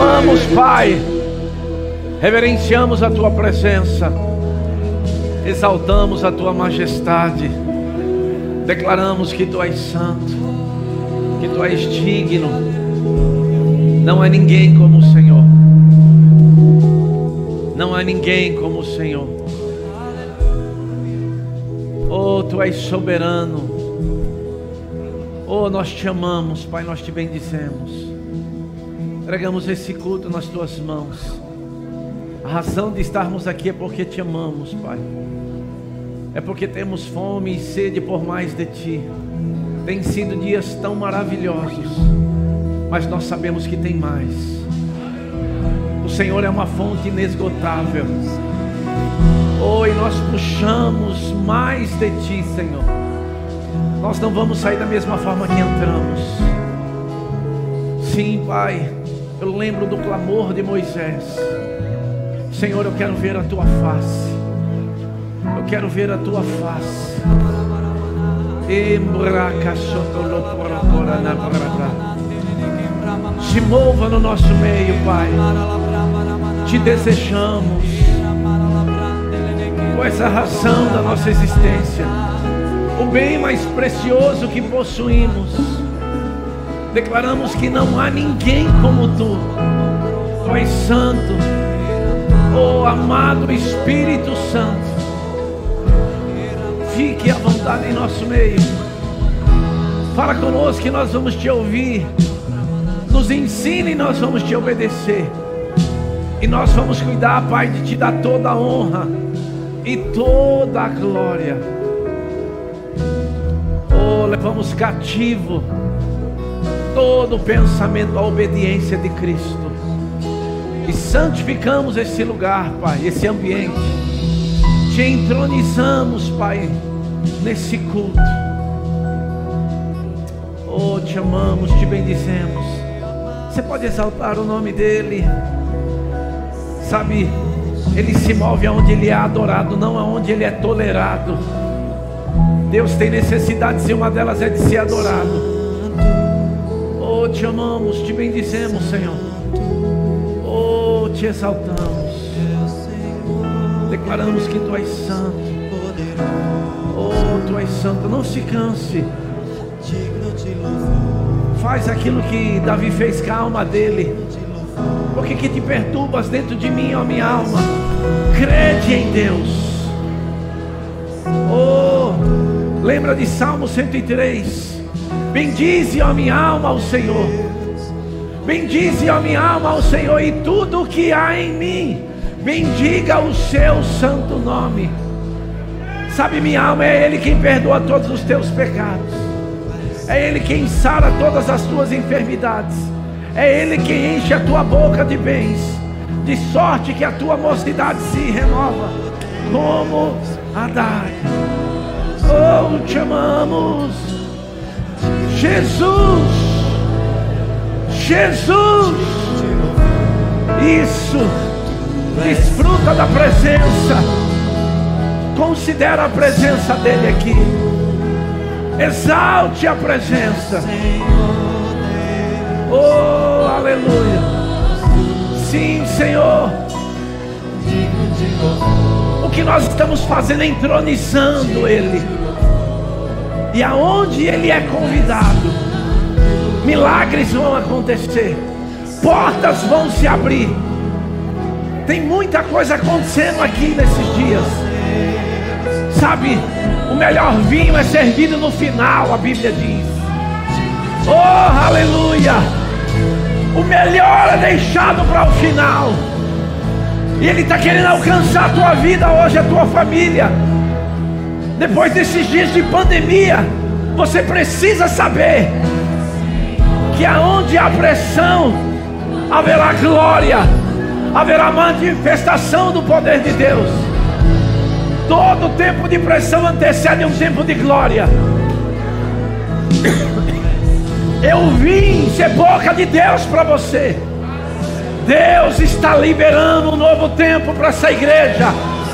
amamos, Pai. Reverenciamos a tua presença. Exaltamos a tua majestade. Declaramos que tu és santo, que tu és digno. Não há ninguém como o Senhor. Não há ninguém como o Senhor. Oh, tu és soberano. Oh, nós te amamos, Pai, nós te bendizemos. Entregamos esse culto nas tuas mãos. A razão de estarmos aqui é porque te amamos, Pai. É porque temos fome e sede por mais de ti. Tem sido dias tão maravilhosos, mas nós sabemos que tem mais. O Senhor é uma fonte inesgotável. Oh, nós puxamos mais de ti, Senhor. Nós não vamos sair da mesma forma que entramos. Sim, Pai, eu lembro do clamor de Moisés. Senhor, eu quero ver a tua face. Eu quero ver a tua face. Se mova no nosso meio, Pai. Te desejamos. Com essa razão da nossa existência. O bem mais precioso que possuímos. Declaramos que não há ninguém como tu. Tu és santo. Oh, amado Espírito Santo. Fique à vontade em nosso meio. Fala conosco que nós vamos te ouvir. Nos ensine e nós vamos te obedecer. E nós vamos cuidar, Pai, de te dar toda a honra e toda a glória. Oh, levamos cativo todo o pensamento à obediência de Cristo. E santificamos esse lugar, Pai, esse ambiente. Te entronizamos, Pai, nesse culto. Oh, te amamos, te bendizemos. Você pode exaltar o nome dEle. Sabe, Ele se move aonde Ele é adorado, não aonde Ele é tolerado. Deus tem necessidades e uma delas é de ser adorado. Te amamos, te bendizemos, Senhor. Oh, te exaltamos. Declaramos que Tu és santo. Oh, Tu és santo. Não se canse. Faz aquilo que Davi fez com a alma dele. Porque que te perturbas dentro de mim, ó minha alma? Crede em Deus. Oh, lembra de Salmo 103. Bendize, ó minha alma, ao Senhor. Bendize, ó minha alma, ao Senhor, e tudo que há em mim, bendiga o seu santo nome. Sabe, minha alma, é Ele quem perdoa todos os teus pecados, é Ele quem sara todas as tuas enfermidades, é Ele quem enche a tua boca de bens, de sorte que a tua mocidade se renova, como Adai. Oh, te amamos, Jesus, Jesus, isso, desfruta da presença, considera a presença dEle aqui, exalte a presença, oh, aleluia, sim, Senhor, o que nós estamos fazendo é entronizando Ele, e aonde Ele é convidado, milagres vão acontecer, portas vão se abrir. Tem muita coisa acontecendo aqui nesses dias. Sabe, o melhor vinho é servido no final, a Bíblia diz. Oh, aleluia! O melhor é deixado para o final. E Ele está querendo alcançar a tua vida hoje, a tua família. Depois desses dias de pandemia, você precisa saber que aonde há pressão, haverá glória, haverá manifestação do poder de Deus. Todo tempo de pressão antecede um tempo de glória. Eu vim ser boca de Deus para você. Deus está liberando um novo tempo para essa igreja,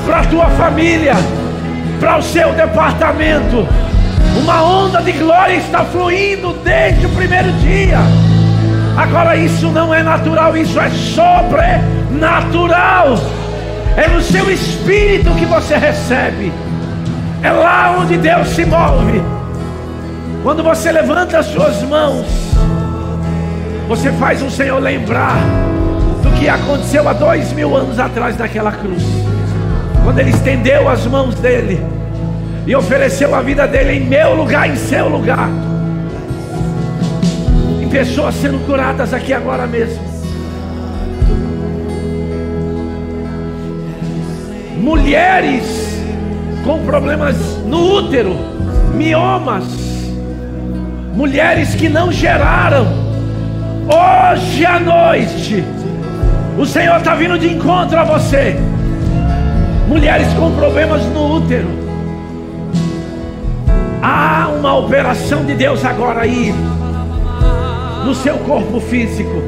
para a tua família, para o seu departamento. Uma onda de glória está fluindo desde o primeiro dia. Agora isso não é natural, isso é sobrenatural. É no seu espírito que você recebe. É lá onde Deus se move. Quando você levanta as suas mãos, você faz o Senhor lembrar do que aconteceu há dois mil anos atrás naquela cruz. Quando Ele estendeu as mãos dele e ofereceu a vida dele em meu lugar, em seu lugar. Tem pessoas sendo curadas aqui agora mesmo. Mulheres com problemas no útero, miomas, mulheres que não geraram. Hoje à noite, o Senhor está vindo de encontro a você. Mulheres com problemas no útero. Há uma operação de Deus agora aí, no seu corpo físico.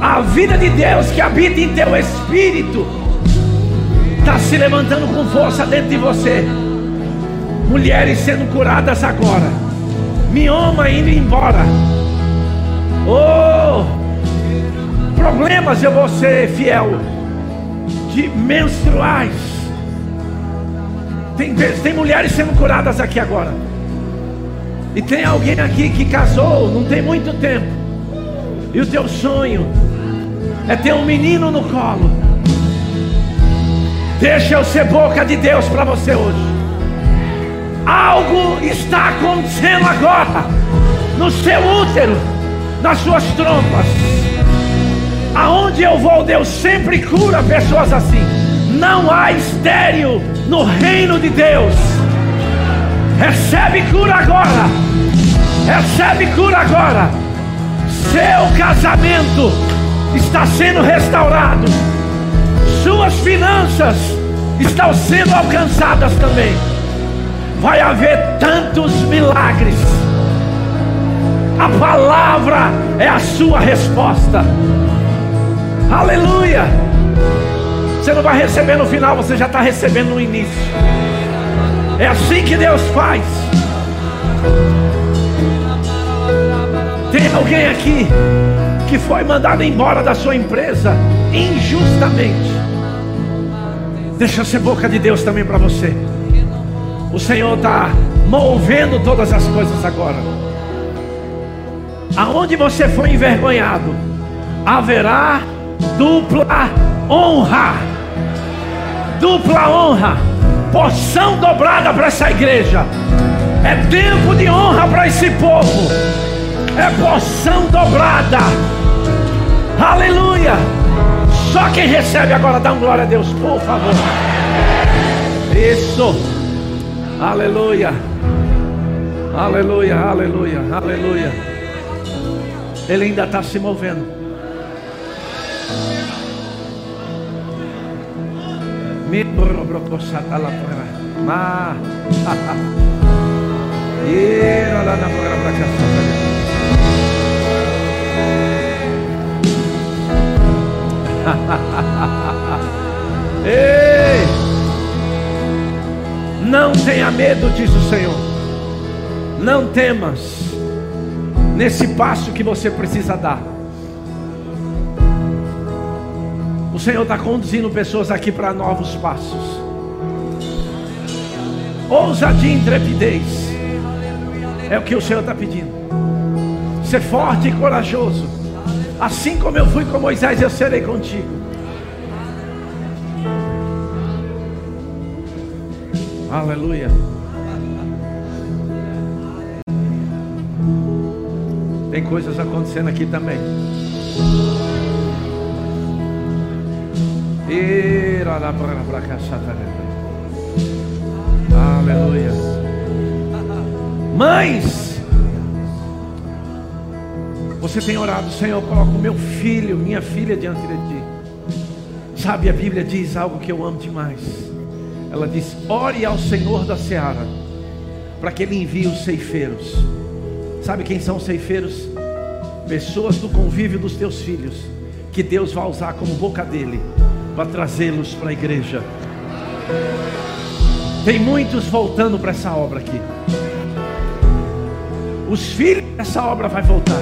A vida de Deus que habita em teu espírito está se levantando com força dentro de você. Mulheres sendo curadas agora. Mioma indo embora. Oh, problemas eu vou ser fiel. De menstruais. Tem, tem mulheres sendo curadas aqui agora. E tem alguém aqui que casou, não tem muito tempo. E o teu sonho é ter um menino no colo. Deixa eu ser boca de Deus para você hoje. Algo está acontecendo agora no seu útero, nas suas trompas. Aonde eu vou, Deus sempre cura pessoas assim. Não há estéreo no reino de Deus. Recebe cura agora. Recebe cura agora. Seu casamento está sendo restaurado suas finanças estão sendo alcançadas também. Vai haver tantos milagres. A palavra é a sua resposta. Aleluia. Você não vai receber no final, você já está recebendo no início. É assim que Deus faz. Tem alguém aqui que foi mandado embora da sua empresa injustamente. Deixa ser boca de Deus também para você. O Senhor está movendo todas as coisas agora. Aonde você foi envergonhado, haverá dupla honra. Dupla honra. Porção dobrada para essa igreja. É tempo de honra para esse povo. É porção dobrada. Aleluia. Só quem recebe agora dá um glória a Deus, por favor. Isso. Aleluia. Aleluia, aleluia, aleluia. Ele ainda está se movendo. Ma. E lá na fora para cá. Ei! Não tenha medo, diz o Senhor. Não temas nesse passo que você precisa dar. O Senhor está conduzindo pessoas aqui para novos passos. Ousadia e intrepidez é o que o Senhor está pedindo. Ser forte e corajoso Assim como eu fui com Moisés, eu serei contigo. Aleluia. Tem coisas acontecendo aqui também. Aleluia. Mães, você tem orado, Senhor, coloca o meu filho, minha filha diante de ti. Sabe, a Bíblia diz algo que eu amo demais. Ela diz: ore ao Senhor da seara, para que Ele envie os ceifeiros. Sabe quem são os ceifeiros? Pessoas do convívio dos teus filhos, que Deus vai usar como boca dele, para trazê-los para a igreja. Tem muitos voltando para essa obra aqui. Os filhos dessa obra vai voltar.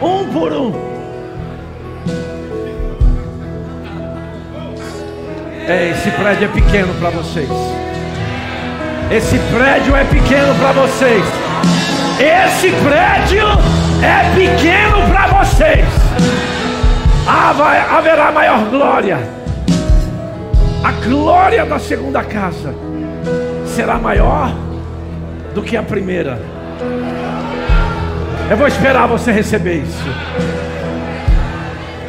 Um por um. É, esse prédio é pequeno para vocês. Esse prédio é pequeno para vocês. Esse prédio é pequeno para vocês. Ah, haverá maior glória. A glória da segunda casa será maior do que a primeira. Eu vou esperar você receber isso.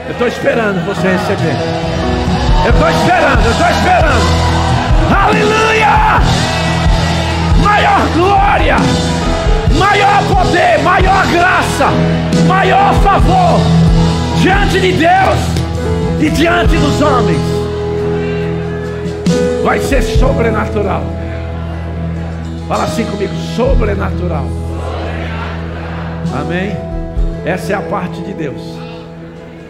Eu estou esperando você receber. Eu estou esperando, eu estou esperando. Aleluia! Maior glória, maior poder, maior graça, maior favor diante de Deus e diante dos homens. Vai ser sobrenatural. Fala assim comigo: sobrenatural. Amém? Essa é a parte de Deus.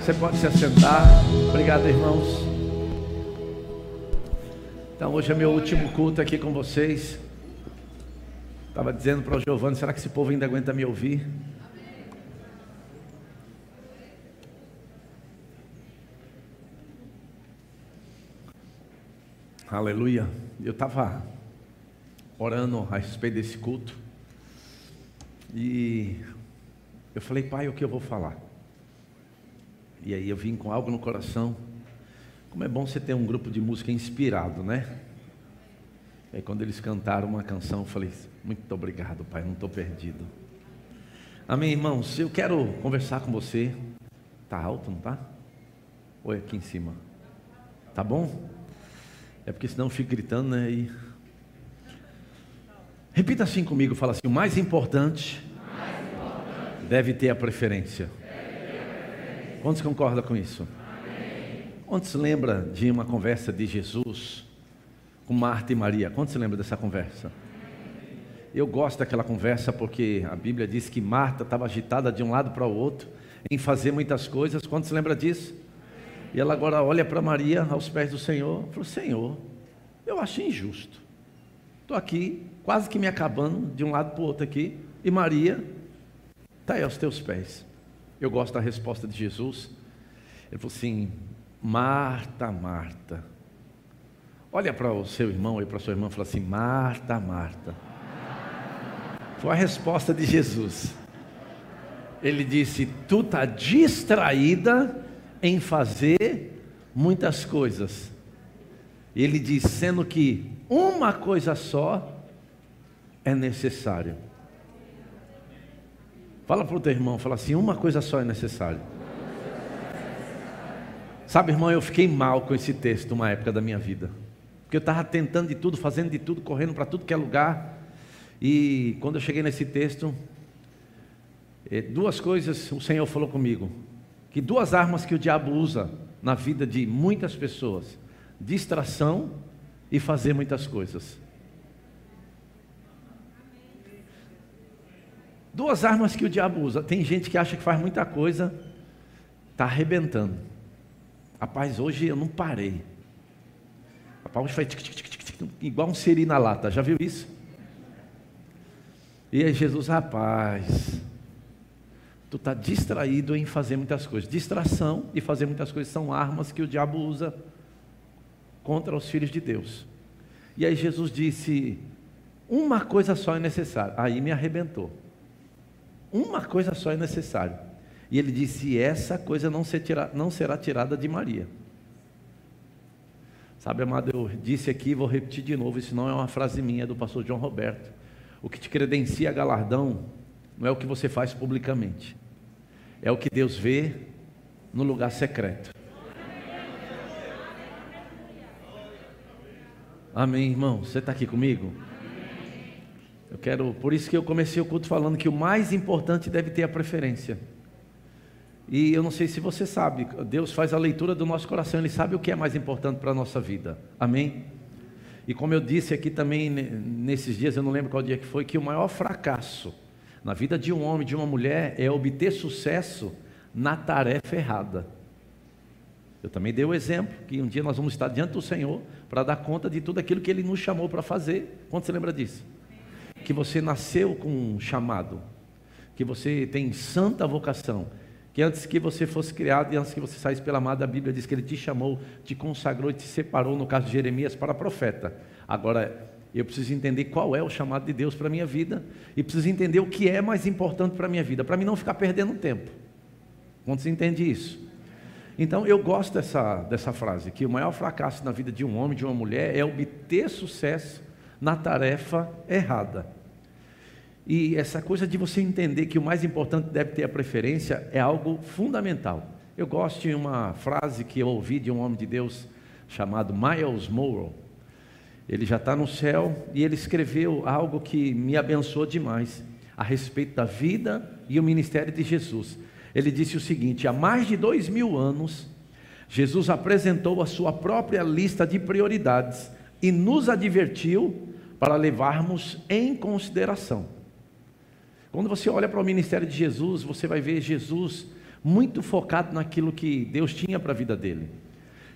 Você pode se assentar. Obrigado, irmãos. Então, hoje é meu último culto aqui com vocês. Estava dizendo para o Giovanni: será que esse povo ainda aguenta me ouvir? Aleluia. Eu estava orando a respeito desse culto. E eu falei, pai, o que eu vou falar? E aí eu vim com algo no coração. Como é bom você ter um grupo de música inspirado, né? E aí quando eles cantaram uma canção, eu falei, muito obrigado, pai, não estou perdido. Amém, irmãos? Eu quero conversar com você. Tá alto, não tá? Ou é aqui em cima? Tá bom? É porque senão eu fico gritando, né? E... Repita assim comigo, fala assim: o mais importante, mais importante deve, ter a preferência. preferência. Quantos concordam com isso? Quantos se lembra de uma conversa de Jesus com Marta e Maria? Quantos se lembra dessa conversa? Eu gosto daquela conversa porque a Bíblia diz que Marta estava agitada de um lado para o outro em fazer muitas coisas. Quantos se lembra disso? E ela agora olha para Maria aos pés do Senhor e falou: Senhor, eu achei injusto. Estou aqui, quase que me acabando de um lado para o outro aqui, e Maria está aí aos teus pés. Eu gosto da resposta de Jesus. Ele falou assim: Marta, Marta. Olha para o seu irmão e para sua irmã e fala assim: Marta, Marta. Foi a resposta de Jesus. Ele disse: Tu está distraída em fazer muitas coisas. Ele diz: sendo que uma coisa só é necessário. Fala para o teu irmão, fala assim: uma coisa só é necessário. Sabe, irmão, eu fiquei mal com esse texto uma época da minha vida. Porque eu estava tentando de tudo, fazendo de tudo, correndo para tudo que é lugar. E quando eu cheguei nesse texto, eh, duas coisas o Senhor falou comigo. Que duas armas que o diabo usa na vida de muitas pessoas: distração e fazer muitas coisas. Duas armas que o diabo usa. Tem gente que acha que faz muita coisa, está arrebentando. Rapaz, hoje eu não parei. Rapaz, hoje faz tic, tic, tic, igual um siri na lata. Já viu isso? E aí Jesus, rapaz, tu está distraído em fazer muitas coisas. Distração e fazer muitas coisas são armas que o diabo usa contra os filhos de Deus. E aí Jesus disse: uma coisa só é necessária. Aí me arrebentou. Uma coisa só é necessária. E ele disse: Essa coisa não, ser tira, não será tirada de Maria. Sabe, amado, eu disse aqui, vou repetir de novo, isso não é uma frase minha, é do pastor João Roberto. O que te credencia galardão não é o que você faz publicamente, é o que Deus vê no lugar secreto. Amém, irmão? Você está aqui comigo? Eu quero, por isso que eu comecei o culto falando que o mais importante deve ter a preferência. E eu não sei se você sabe, Deus faz a leitura do nosso coração, Ele sabe o que é mais importante para a nossa vida. Amém? E como eu disse aqui também nesses dias, eu não lembro qual dia que foi, que o maior fracasso na vida de um homem, de uma mulher, é obter sucesso na tarefa errada. Eu também dei o exemplo que um dia nós vamos estar diante do Senhor para dar conta de tudo aquilo que Ele nos chamou para fazer. Quando você lembra disso? Que você nasceu com um chamado, que você tem santa vocação que antes que você fosse criado e antes que você saísse pela amada, a Bíblia diz que ele te chamou, te consagrou e te separou, no caso de Jeremias, para profeta. Agora, eu preciso entender qual é o chamado de Deus para a minha vida e preciso entender o que é mais importante para a minha vida, para mim não ficar perdendo tempo. Quantos entende isso? Então eu gosto dessa, dessa frase, que o maior fracasso na vida de um homem, de uma mulher, é obter sucesso na tarefa errada. E essa coisa de você entender que o mais importante deve ter a preferência é algo fundamental. Eu gosto de uma frase que eu ouvi de um homem de Deus chamado Miles Morrow. Ele já está no céu e ele escreveu algo que me abençoou demais a respeito da vida e o ministério de Jesus. Ele disse o seguinte: há mais de dois mil anos, Jesus apresentou a sua própria lista de prioridades e nos advertiu para levarmos em consideração. Quando você olha para o ministério de Jesus, você vai ver Jesus muito focado naquilo que Deus tinha para a vida dele.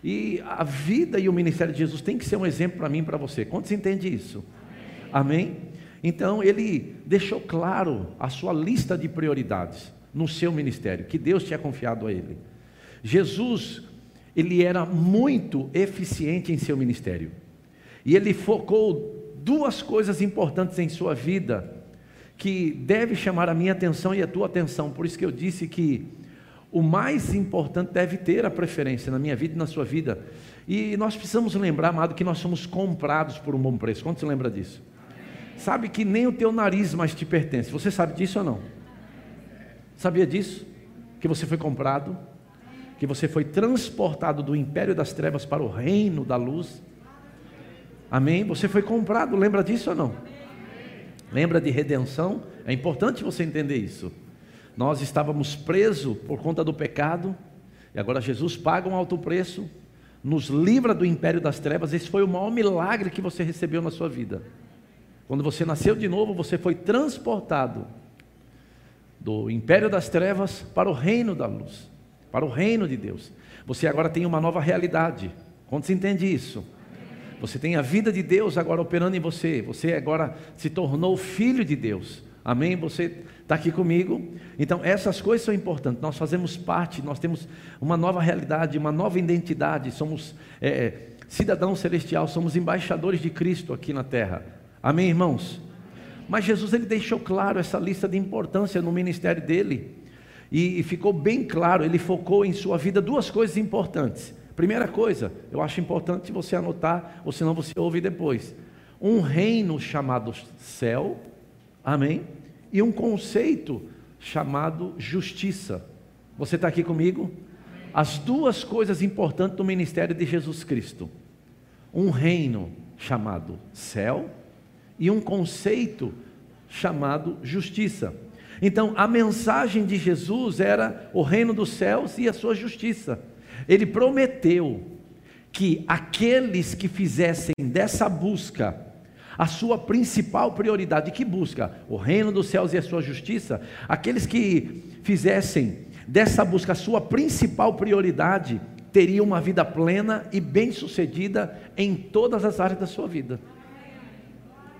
E a vida e o ministério de Jesus tem que ser um exemplo para mim e para você. Quantos entendem isso? Amém? Amém? Então ele deixou claro a sua lista de prioridades no seu ministério, que Deus tinha confiado a ele. Jesus, ele era muito eficiente em seu ministério. E ele focou duas coisas importantes em sua vida que deve chamar a minha atenção e a tua atenção. Por isso que eu disse que o mais importante deve ter a preferência na minha vida e na sua vida. E nós precisamos lembrar, amado, que nós somos comprados por um bom preço. Quanto você lembra disso? Sabe que nem o teu nariz mais te pertence. Você sabe disso ou não? Sabia disso? Que você foi comprado? Que você foi transportado do império das trevas para o reino da luz? Amém? Você foi comprado, lembra disso ou não? Lembra de redenção? É importante você entender isso. Nós estávamos presos por conta do pecado, e agora Jesus paga um alto preço, nos livra do império das trevas. Esse foi o maior milagre que você recebeu na sua vida. Quando você nasceu de novo, você foi transportado do império das trevas para o reino da luz, para o reino de Deus. Você agora tem uma nova realidade. Quando se entende isso? Você tem a vida de Deus agora operando em você. Você agora se tornou filho de Deus. Amém? Você está aqui comigo. Então, essas coisas são importantes. Nós fazemos parte, nós temos uma nova realidade, uma nova identidade. Somos é, cidadão celestial, somos embaixadores de Cristo aqui na terra. Amém, irmãos? Mas Jesus ele deixou claro essa lista de importância no ministério dele. E, e ficou bem claro, ele focou em sua vida duas coisas importantes. Primeira coisa, eu acho importante você anotar, ou senão você ouve depois. Um reino chamado céu, amém? E um conceito chamado justiça. Você está aqui comigo? As duas coisas importantes do ministério de Jesus Cristo: um reino chamado céu e um conceito chamado justiça. Então, a mensagem de Jesus era o reino dos céus e a sua justiça. Ele prometeu que aqueles que fizessem dessa busca a sua principal prioridade, que busca o reino dos céus e a sua justiça, aqueles que fizessem dessa busca a sua principal prioridade, teriam uma vida plena e bem-sucedida em todas as áreas da sua vida.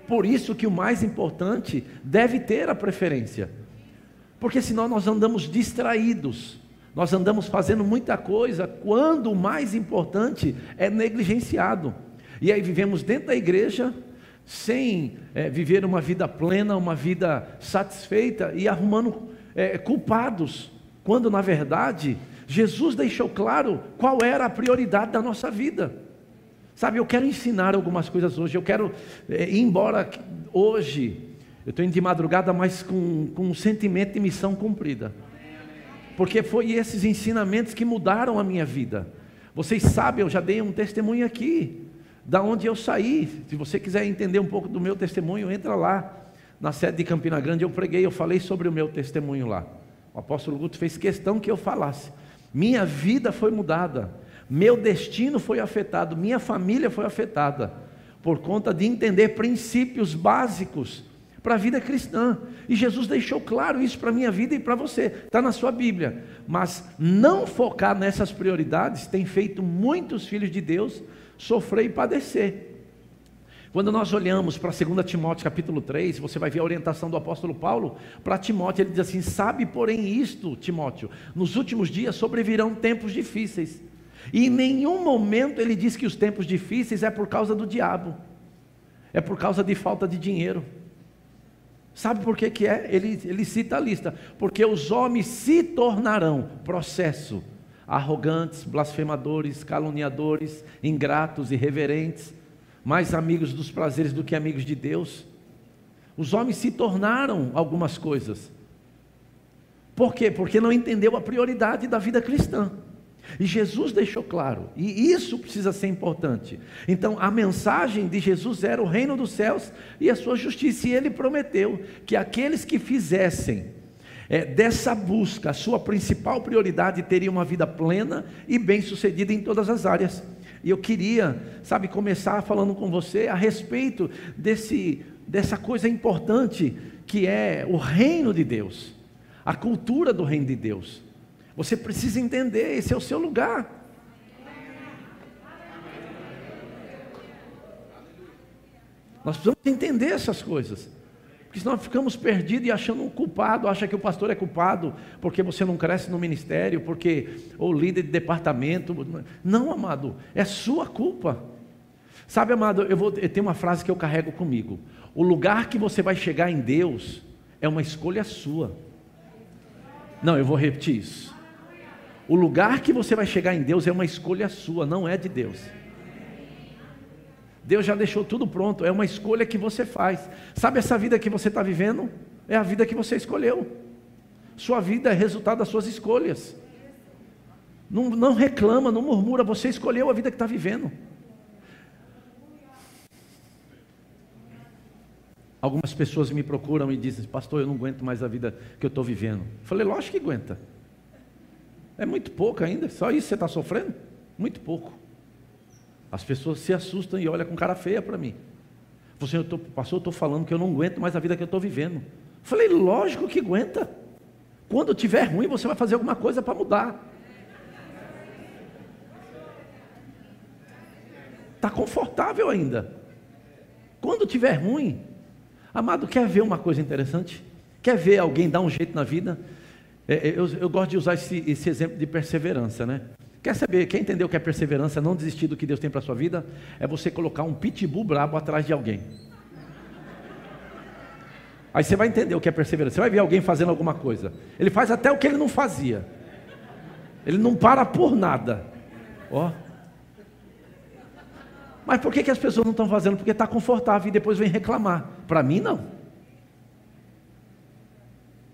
Por isso que o mais importante deve ter a preferência. Porque senão nós andamos distraídos. Nós andamos fazendo muita coisa quando o mais importante é negligenciado. E aí vivemos dentro da igreja sem é, viver uma vida plena, uma vida satisfeita e arrumando é, culpados, quando na verdade Jesus deixou claro qual era a prioridade da nossa vida. Sabe, eu quero ensinar algumas coisas hoje, eu quero é, ir embora hoje, eu estou indo de madrugada, mas com, com um sentimento de missão cumprida porque foi esses ensinamentos que mudaram a minha vida. Vocês sabem, eu já dei um testemunho aqui, da onde eu saí. Se você quiser entender um pouco do meu testemunho, entra lá na sede de Campina Grande. Eu preguei, eu falei sobre o meu testemunho lá. O apóstolo Guto fez questão que eu falasse. Minha vida foi mudada, meu destino foi afetado, minha família foi afetada, por conta de entender princípios básicos para a vida cristã. E Jesus deixou claro isso para a minha vida e para você. Está na sua Bíblia. Mas não focar nessas prioridades tem feito muitos filhos de Deus sofrer e padecer. Quando nós olhamos para 2 Timóteo capítulo 3, você vai ver a orientação do apóstolo Paulo para Timóteo, ele diz assim: Sabe, porém, isto, Timóteo, nos últimos dias sobrevirão tempos difíceis. E em nenhum momento ele diz que os tempos difíceis é por causa do diabo, é por causa de falta de dinheiro. Sabe por que, que é? Ele, ele cita a lista: porque os homens se tornarão, processo, arrogantes, blasfemadores, caluniadores, ingratos, irreverentes mais amigos dos prazeres do que amigos de Deus. Os homens se tornaram algumas coisas. Por quê? Porque não entendeu a prioridade da vida cristã. E Jesus deixou claro, e isso precisa ser importante. Então, a mensagem de Jesus era o reino dos céus e a sua justiça, e ele prometeu que aqueles que fizessem é, dessa busca a sua principal prioridade teriam uma vida plena e bem-sucedida em todas as áreas. E eu queria, sabe, começar falando com você a respeito desse, dessa coisa importante que é o reino de Deus, a cultura do reino de Deus. Você precisa entender, esse é o seu lugar. Nós precisamos entender essas coisas. Porque senão ficamos perdidos e achando um culpado, acha que o pastor é culpado porque você não cresce no ministério, porque ou líder de departamento. Não, amado, é sua culpa. Sabe, amado, eu, vou, eu tenho uma frase que eu carrego comigo. O lugar que você vai chegar em Deus é uma escolha sua. Não, eu vou repetir isso. O lugar que você vai chegar em Deus é uma escolha sua, não é de Deus. Deus já deixou tudo pronto, é uma escolha que você faz. Sabe essa vida que você está vivendo? É a vida que você escolheu. Sua vida é resultado das suas escolhas. Não, não reclama, não murmura, você escolheu a vida que está vivendo. Algumas pessoas me procuram e dizem, pastor, eu não aguento mais a vida que eu estou vivendo. Eu falei, lógico que aguenta. É muito pouco ainda, só isso você está sofrendo? Muito pouco. As pessoas se assustam e olham com cara feia para mim. Você, eu tô, pastor, eu estou falando que eu não aguento mais a vida que eu estou vivendo. Falei, lógico que aguenta. Quando tiver ruim, você vai fazer alguma coisa para mudar. Está confortável ainda. Quando tiver ruim, amado, quer ver uma coisa interessante? Quer ver alguém dar um jeito na vida? É, é eu, eu, gosto de usar esse, esse exemplo de perseverança, né? Quer saber, quer entender o que é perseverança, não desistir do que Deus tem para a sua vida? É você colocar um pitbull brabo atrás de alguém. Aí você vai entender o que é perseverança. Você vai ver alguém fazendo alguma coisa. Ele faz até o que ele não fazia. Ele não para por nada. Ó. Mas por que, que as pessoas não estão fazendo? Porque está confortável e depois vem reclamar. Para mim, não.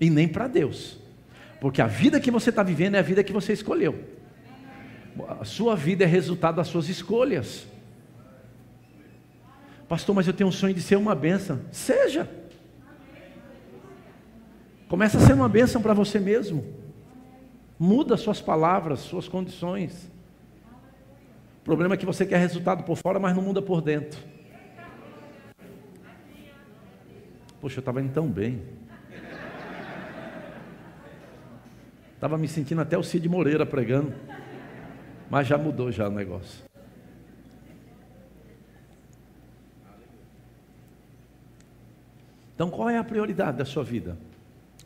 E nem para Deus. Porque a vida que você está vivendo é a vida que você escolheu. A sua vida é resultado das suas escolhas. Pastor, mas eu tenho um sonho de ser uma bênção. Seja. Começa a ser uma bênção para você mesmo. Muda suas palavras, suas condições. O problema é que você quer resultado por fora, mas não muda por dentro. Poxa, eu estava indo tão bem. Estava me sentindo até o Cid Moreira pregando. Mas já mudou já o negócio. Então, qual é a prioridade da sua vida?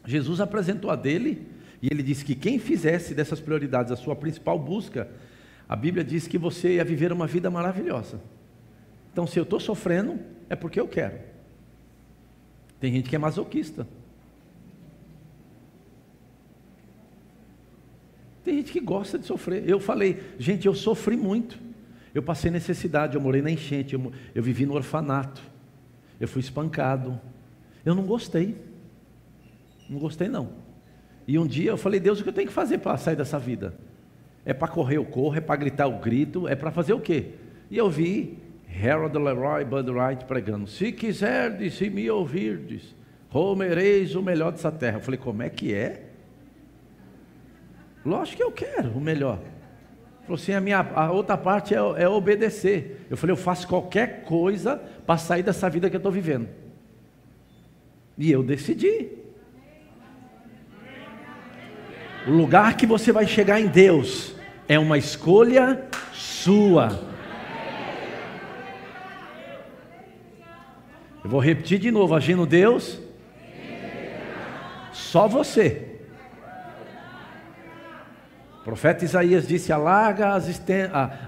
Jesus apresentou a dele e ele disse que quem fizesse dessas prioridades a sua principal busca, a Bíblia diz que você ia viver uma vida maravilhosa. Então, se eu estou sofrendo, é porque eu quero. Tem gente que é masoquista. Tem gente que gosta de sofrer. Eu falei, gente, eu sofri muito. Eu passei necessidade, eu morei na enchente, eu, eu vivi no orfanato, eu fui espancado. Eu não gostei. Não gostei, não. E um dia eu falei, Deus, o que eu tenho que fazer para sair dessa vida? É para correr eu corro, é para gritar o grito, é para fazer o quê? E eu vi Harold Leroy Bud Wright pregando: Se quiserdes, se me ouvirdes, comereis o melhor dessa terra. Eu falei, como é que é? Lógico que eu quero o melhor. Falou assim: a, minha, a outra parte é, é obedecer. Eu falei: eu faço qualquer coisa para sair dessa vida que eu estou vivendo. E eu decidi. O lugar que você vai chegar em Deus é uma escolha sua. Eu vou repetir de novo: agindo Deus, só você. Profeta Isaías disse: alarga as,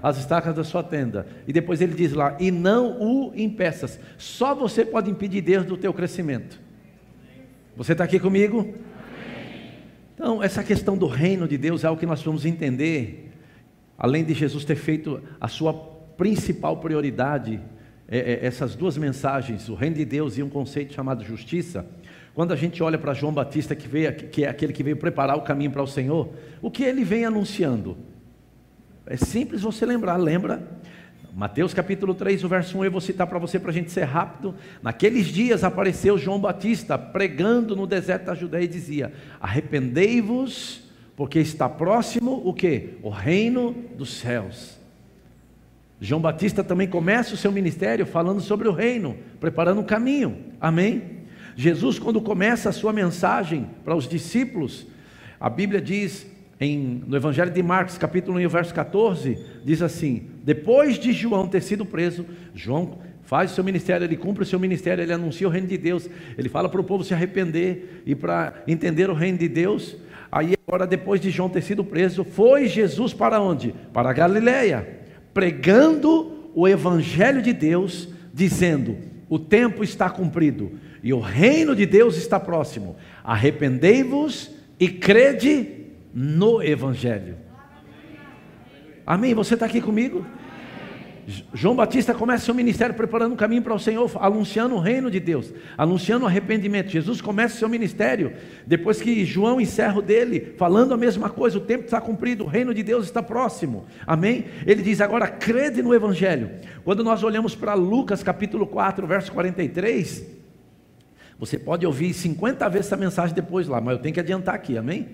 as estacas da sua tenda. E depois ele diz lá: e não o impeças. Só você pode impedir Deus do teu crescimento. Você está aqui comigo? Então, essa questão do reino de Deus é o que nós vamos entender. Além de Jesus ter feito a sua principal prioridade, é, é, essas duas mensagens, o reino de Deus e um conceito chamado justiça. Quando a gente olha para João Batista, que, veio, que é aquele que veio preparar o caminho para o Senhor, o que ele vem anunciando? É simples você lembrar, lembra? Mateus capítulo 3, o verso 1, eu vou citar para você para a gente ser rápido. Naqueles dias apareceu João Batista pregando no deserto da Judéia e dizia: Arrependei-vos, porque está próximo o que? O reino dos céus. João Batista também começa o seu ministério falando sobre o reino, preparando o caminho. Amém? Jesus, quando começa a sua mensagem para os discípulos, a Bíblia diz em, no Evangelho de Marcos, capítulo 1, verso 14, diz assim: Depois de João ter sido preso, João faz o seu ministério, ele cumpre o seu ministério, ele anuncia o reino de Deus, ele fala para o povo se arrepender e para entender o reino de Deus. Aí, agora, depois de João ter sido preso, foi Jesus para onde? Para a Galileia, pregando o Evangelho de Deus, dizendo: O tempo está cumprido e o reino de Deus está próximo. Arrependei-vos e crede no Evangelho. Amém? Você está aqui comigo? João Batista começa seu ministério preparando um caminho para o Senhor, anunciando o reino de Deus, anunciando o arrependimento. Jesus começa seu ministério, depois que João encerra o dele, falando a mesma coisa: o tempo está cumprido, o reino de Deus está próximo. Amém? Ele diz agora: crede no Evangelho. Quando nós olhamos para Lucas capítulo 4, verso 43, você pode ouvir 50 vezes essa mensagem depois lá, mas eu tenho que adiantar aqui, amém?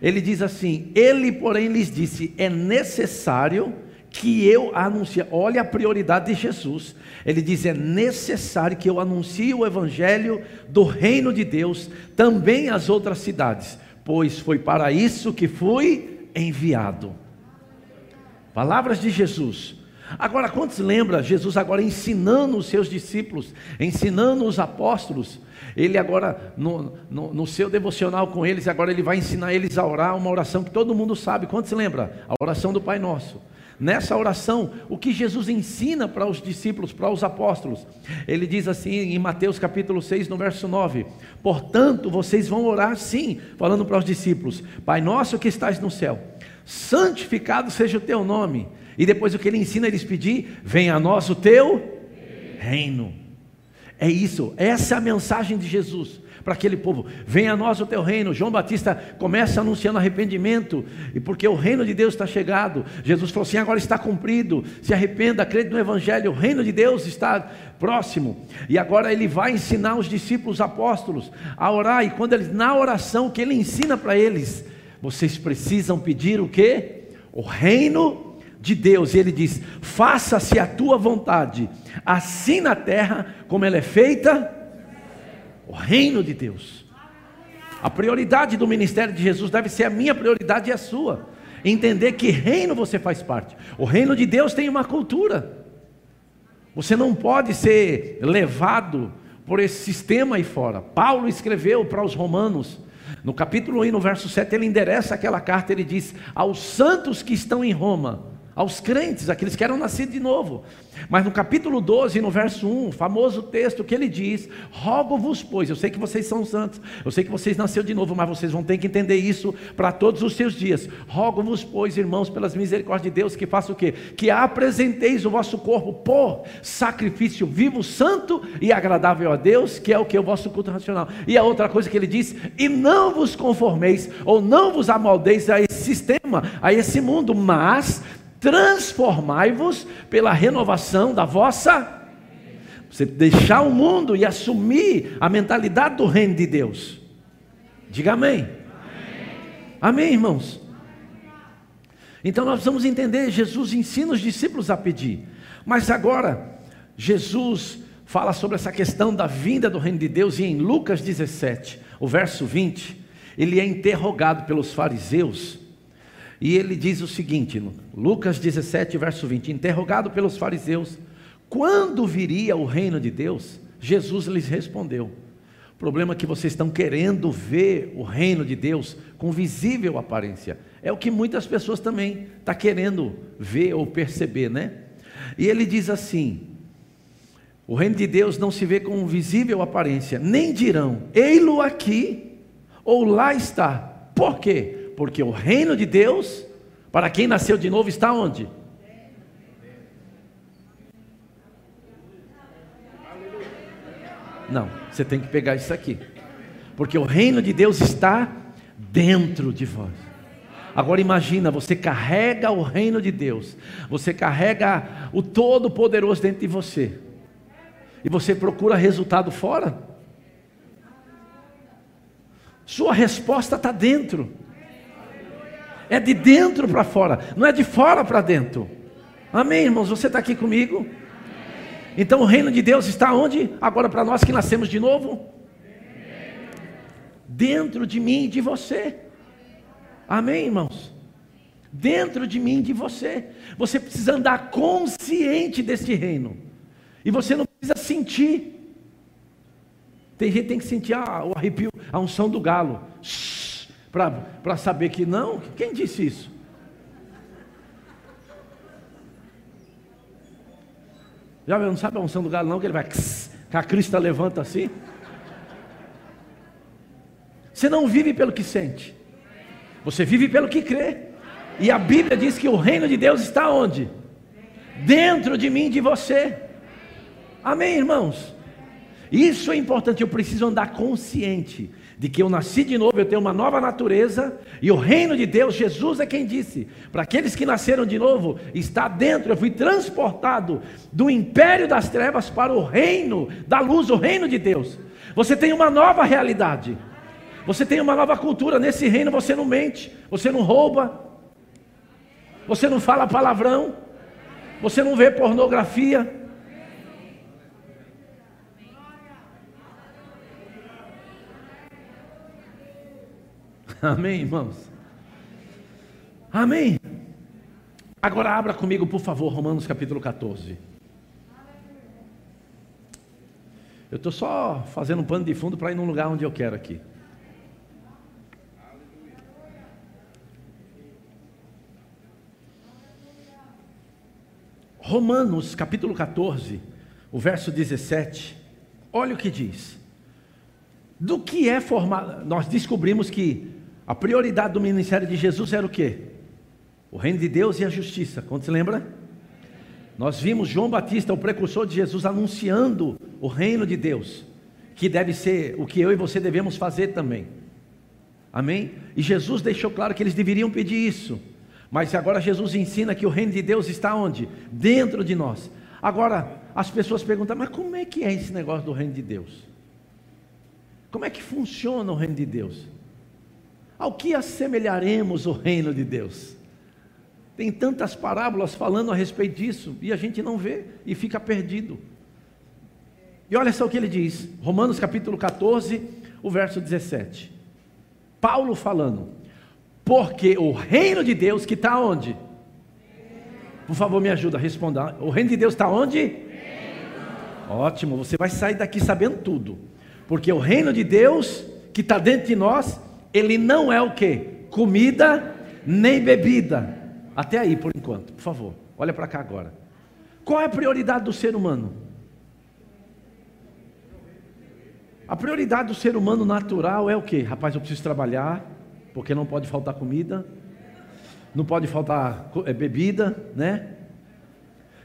Ele diz assim: Ele, porém, lhes disse: É necessário que eu anuncie. Olha a prioridade de Jesus. Ele diz: É necessário que eu anuncie o evangelho do reino de Deus também às outras cidades, pois foi para isso que fui enviado. Palavras de Jesus. Agora, quantos lembra Jesus agora ensinando os seus discípulos, ensinando os apóstolos? Ele agora, no, no, no, seu devocional com eles, agora ele vai ensinar eles a orar uma oração que todo mundo sabe. Quantos lembra? A oração do Pai Nosso. Nessa oração, o que Jesus ensina para os discípulos, para os apóstolos, ele diz assim em Mateus capítulo 6, no verso 9: Portanto, vocês vão orar sim, falando para os discípulos: Pai nosso que estás no céu, santificado seja o teu nome. E depois o que ele ensina eles pedir: venha a nós o teu reino. É isso, essa é a mensagem de Jesus para aquele povo: venha a nós o teu reino. João Batista começa anunciando arrependimento, e porque o reino de Deus está chegado, Jesus falou assim: agora está cumprido, se arrependa, acredite no Evangelho, o reino de Deus está próximo. E agora ele vai ensinar os discípulos apóstolos a orar, e quando ele, na oração que ele ensina para eles, vocês precisam pedir o que? O reino de Deus, e ele diz: Faça-se a tua vontade, assim na terra como ela é feita, o reino de Deus. A prioridade do ministério de Jesus deve ser a minha prioridade e a sua. Entender que reino você faz parte. O reino de Deus tem uma cultura. Você não pode ser levado por esse sistema aí fora. Paulo escreveu para os romanos, no capítulo 1, no verso 7, ele endereça aquela carta, ele diz: Aos santos que estão em Roma, aos crentes, aqueles que eram nascidos de novo. Mas no capítulo 12, no verso 1, famoso texto que ele diz: Rogo-vos, pois, eu sei que vocês são santos, eu sei que vocês nasceram de novo, mas vocês vão ter que entender isso para todos os seus dias. Rogo-vos, pois, irmãos, pelas misericórdias de Deus, que faça o quê? Que apresenteis o vosso corpo por sacrifício vivo, santo e agradável a Deus, que é o que? O vosso culto racional. E a outra coisa que ele diz: E não vos conformeis, ou não vos amoldeis a esse sistema, a esse mundo, mas transformai-vos pela renovação da vossa. Você deixar o mundo e assumir a mentalidade do reino de Deus. Diga amém. Amém, irmãos? Então nós precisamos entender: Jesus ensina os discípulos a pedir, mas agora, Jesus fala sobre essa questão da vinda do reino de Deus, e em Lucas 17, o verso 20, ele é interrogado pelos fariseus e ele diz o seguinte, Lucas 17, verso 20: Interrogado pelos fariseus, quando viria o reino de Deus? Jesus lhes respondeu: o problema é que vocês estão querendo ver o reino de Deus com visível aparência. É o que muitas pessoas também estão tá querendo ver ou perceber, né? E ele diz assim: o reino de Deus não se vê com visível aparência, nem dirão, ei-lo aqui ou lá está. Por quê? Porque o reino de Deus, para quem nasceu de novo, está onde? Não, você tem que pegar isso aqui. Porque o reino de Deus está dentro de vós. Agora imagina, você carrega o reino de Deus. Você carrega o todo poderoso dentro de você. E você procura resultado fora? Sua resposta está dentro. É de dentro para fora, não é de fora para dentro. Amém, irmãos? Você está aqui comigo? Então o reino de Deus está onde? Agora para nós que nascemos de novo? Dentro de mim e de você. Amém, irmãos? Dentro de mim e de você. Você precisa andar consciente deste reino. E você não precisa sentir. Tem gente que tem que sentir ah, o arrepio, a unção do galo. Para saber que não. Quem disse isso? Já não sabe a unção do galo, não, que ele vai. Que a crista levanta assim. Você não vive pelo que sente, você vive pelo que crê. E a Bíblia diz que o reino de Deus está onde? Dentro de mim de você. Amém, irmãos? Isso é importante, eu preciso andar consciente de que eu nasci de novo, eu tenho uma nova natureza, e o reino de Deus, Jesus é quem disse, para aqueles que nasceram de novo, está dentro, eu fui transportado do império das trevas para o reino da luz, o reino de Deus. Você tem uma nova realidade, você tem uma nova cultura, nesse reino você não mente, você não rouba, você não fala palavrão, você não vê pornografia, Amém, irmãos? Amém? Agora abra comigo, por favor, Romanos capítulo 14. Eu estou só fazendo um pano de fundo para ir num lugar onde eu quero aqui. Romanos capítulo 14, o verso 17. Olha o que diz. Do que é formado, nós descobrimos que a prioridade do ministério de Jesus era o quê? O reino de Deus e a justiça. Quando se lembra? Nós vimos João Batista, o precursor de Jesus, anunciando o reino de Deus, que deve ser o que eu e você devemos fazer também. Amém? E Jesus deixou claro que eles deveriam pedir isso. Mas agora Jesus ensina que o reino de Deus está onde? Dentro de nós. Agora, as pessoas perguntam, mas como é que é esse negócio do reino de Deus? Como é que funciona o reino de Deus? Ao que assemelharemos o reino de Deus? Tem tantas parábolas falando a respeito disso e a gente não vê e fica perdido. E olha só o que ele diz, Romanos capítulo 14, o verso 17. Paulo falando, porque o reino de Deus que está onde? Por favor, me ajuda a responder. O reino de Deus está onde? Ótimo, você vai sair daqui sabendo tudo. Porque o reino de Deus que está dentro de nós ele não é o que? Comida nem bebida. Até aí, por enquanto, por favor, olha para cá agora. Qual é a prioridade do ser humano? A prioridade do ser humano natural é o que? Rapaz, eu preciso trabalhar, porque não pode faltar comida, não pode faltar é, bebida, né?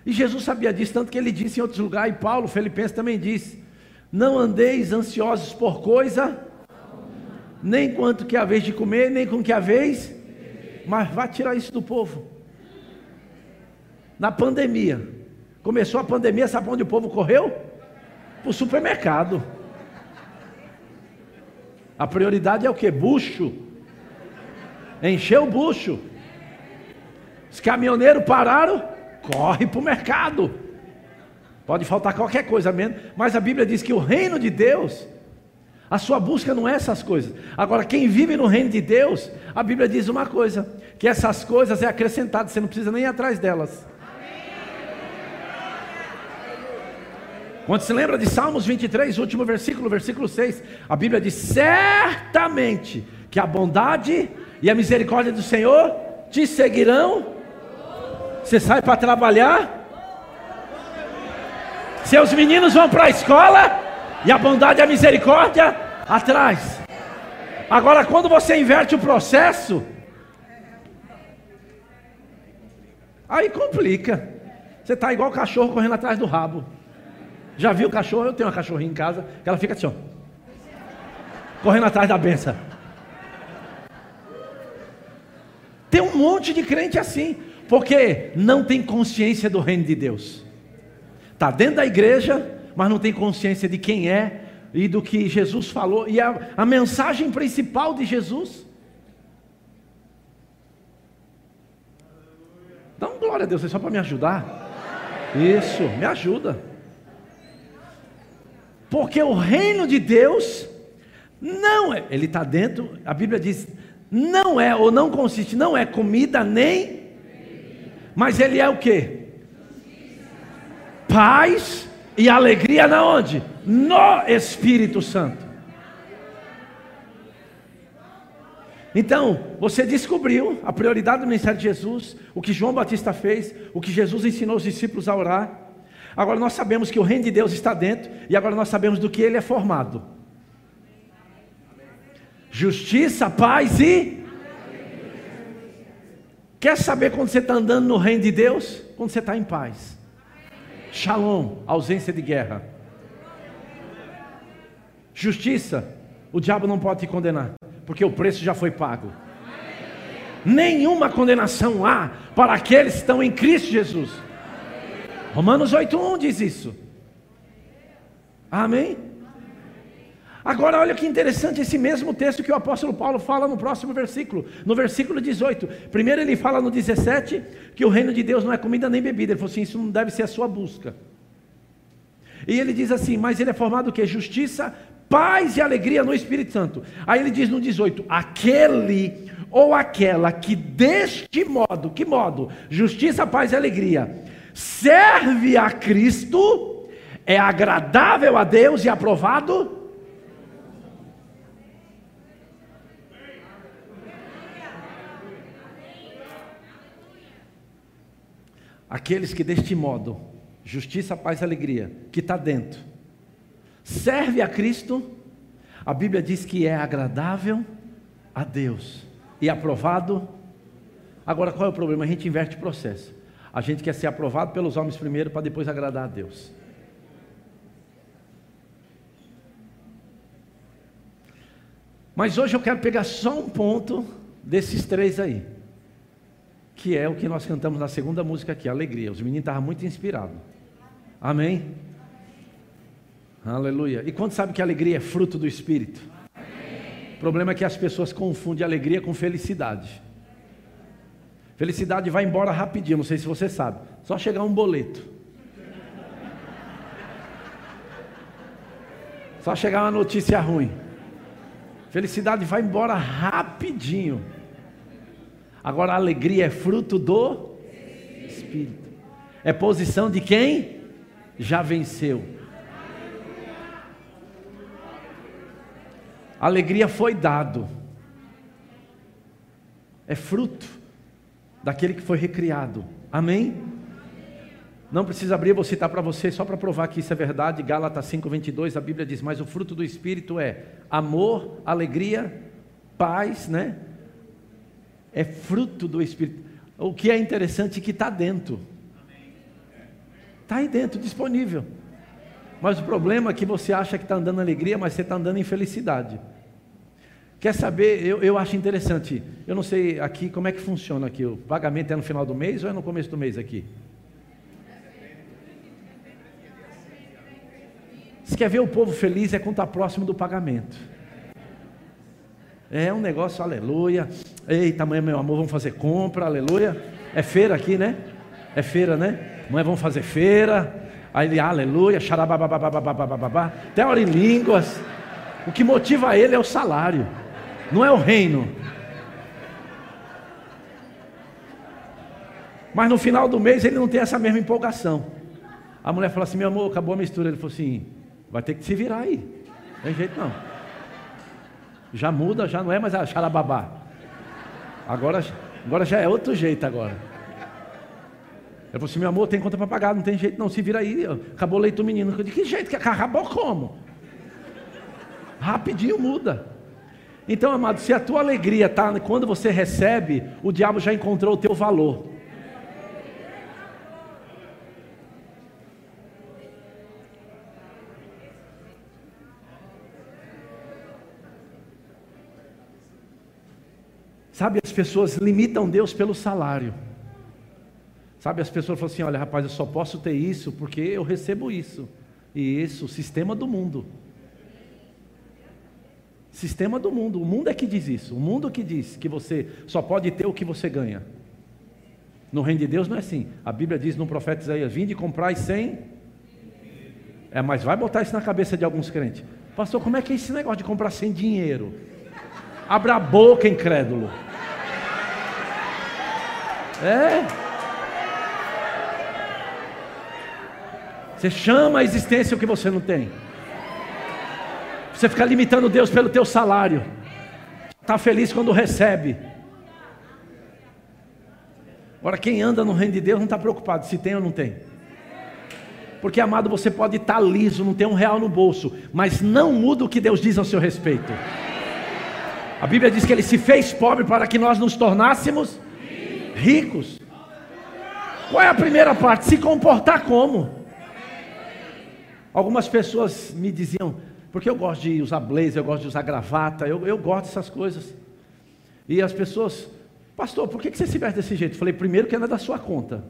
E Jesus sabia disso, tanto que ele disse em outros lugares, e Paulo, Filipenses também disse: Não andeis ansiosos por coisa nem quanto que a vez de comer, nem com que a vez, mas vai tirar isso do povo. Na pandemia, começou a pandemia, sabe onde o povo correu? Para o supermercado. A prioridade é o que? Bucho. Encher o bucho. Os caminhoneiros pararam, corre para o mercado. Pode faltar qualquer coisa menos, mas a Bíblia diz que o reino de Deus a sua busca não é essas coisas. Agora, quem vive no reino de Deus, a Bíblia diz uma coisa: que essas coisas é acrescentado, você não precisa nem ir atrás delas. Quando se lembra de Salmos 23, último versículo, versículo 6, a Bíblia diz: certamente que a bondade e a misericórdia do Senhor te seguirão. Você sai para trabalhar, seus meninos vão para a escola e a bondade e a misericórdia atrás. Agora, quando você inverte o processo, aí complica. Você está igual o cachorro correndo atrás do rabo. Já viu o cachorro? Eu tenho uma cachorrinha em casa que ela fica assim, ó, correndo atrás da benção. Tem um monte de crente assim, porque não tem consciência do reino de Deus. Está dentro da igreja, mas não tem consciência de quem é e do que Jesus falou, e a, a mensagem principal de Jesus. Dá um glória a Deus, é só para me ajudar. Isso, me ajuda. Porque o reino de Deus não é, ele está dentro, a Bíblia diz, não é ou não consiste, não é comida nem, mas ele é o que? Paz e alegria na onde? No Espírito Santo. Então, você descobriu a prioridade do ministério de Jesus, o que João Batista fez, o que Jesus ensinou os discípulos a orar. Agora nós sabemos que o reino de Deus está dentro, e agora nós sabemos do que ele é formado: justiça, paz e. Quer saber quando você está andando no reino de Deus? Quando você está em paz. Shalom, ausência de guerra. Justiça, o diabo não pode te condenar, porque o preço já foi pago. Nenhuma condenação há para aqueles que estão em Cristo Jesus. Romanos 8:1 diz isso. Amém? Agora, olha que interessante esse mesmo texto que o apóstolo Paulo fala no próximo versículo, no versículo 18. Primeiro, ele fala no 17 que o reino de Deus não é comida nem bebida. Ele falou assim: Isso não deve ser a sua busca. E ele diz assim: Mas ele é formado o que? Justiça, paz e alegria no Espírito Santo. Aí ele diz no 18: Aquele ou aquela que deste modo, que modo? Justiça, paz e alegria, serve a Cristo, é agradável a Deus e aprovado Aqueles que deste modo, justiça, paz e alegria, que está dentro, serve a Cristo, a Bíblia diz que é agradável a Deus e aprovado. Agora qual é o problema? A gente inverte o processo. A gente quer ser aprovado pelos homens primeiro para depois agradar a Deus. Mas hoje eu quero pegar só um ponto desses três aí que é o que nós cantamos na segunda música aqui, Alegria. Os meninos estavam muito inspirados. Amém? Aleluia. E quando sabe que alegria é fruto do Espírito? Amém. O problema é que as pessoas confundem alegria com felicidade. Felicidade vai embora rapidinho, não sei se você sabe. Só chegar um boleto. Só chegar uma notícia ruim. Felicidade vai embora rapidinho. Agora a alegria é fruto do Espírito. É posição de quem já venceu. Alegria foi dado. É fruto daquele que foi recriado. Amém? Não precisa abrir, vou citar para você só para provar que isso é verdade. Gálatas 5:22, a Bíblia diz: "Mas o fruto do espírito é amor, alegria, paz, né? É fruto do Espírito. O que é interessante é que está dentro. Está aí dentro, disponível. Mas o problema é que você acha que está andando alegria, mas você está andando em felicidade. Quer saber? Eu, eu acho interessante. Eu não sei aqui como é que funciona aqui. O pagamento é no final do mês ou é no começo do mês aqui? Se quer ver o povo feliz é quando está próximo do pagamento. É um negócio, aleluia. Eita, amanhã, meu amor, vamos fazer compra, aleluia. É feira aqui, né? É feira, né? Amanhã vamos fazer feira. Aí ele, aleluia, xarabababababababá. Até hora em línguas. O que motiva ele é o salário, não é o reino. Mas no final do mês ele não tem essa mesma empolgação. A mulher falou assim: meu amor, acabou a mistura. Ele falou assim: vai ter que se virar aí. Não tem jeito não. Já muda, já não é mais a xalababá. Agora, agora já é outro jeito agora. Ele falou assim: meu amor, tem conta para pagar, não tem jeito não, se vira aí. Acabou o leite do menino. Eu disse: que jeito que acabou como? Rapidinho muda. Então, amado, se a tua alegria está quando você recebe, o diabo já encontrou o teu valor. Sabe, as pessoas limitam Deus pelo salário. Sabe, as pessoas falam assim: olha, rapaz, eu só posso ter isso porque eu recebo isso. E isso, sistema do mundo. Sistema do mundo. O mundo é que diz isso. O mundo que diz que você só pode ter o que você ganha. No reino de Deus não é assim. A Bíblia diz no profeta Isaías: Vinde comprai sem. É, mas vai botar isso na cabeça de alguns crentes. Pastor, como é que é esse negócio de comprar sem dinheiro? Abra a boca, incrédulo. É. Você chama a existência o que você não tem. Você fica limitando Deus pelo teu salário. Está feliz quando recebe. Agora, quem anda no reino de Deus não está preocupado se tem ou não tem. Porque, amado, você pode estar tá liso, não ter um real no bolso, mas não muda o que Deus diz ao seu respeito. A Bíblia diz que ele se fez pobre para que nós nos tornássemos ricos. Qual é a primeira parte? Se comportar como? Algumas pessoas me diziam, porque eu gosto de usar blazer, eu gosto de usar gravata, eu, eu gosto dessas coisas. E as pessoas, pastor, por que, você se veste desse jeito? Eu falei, primeiro que não é da sua conta.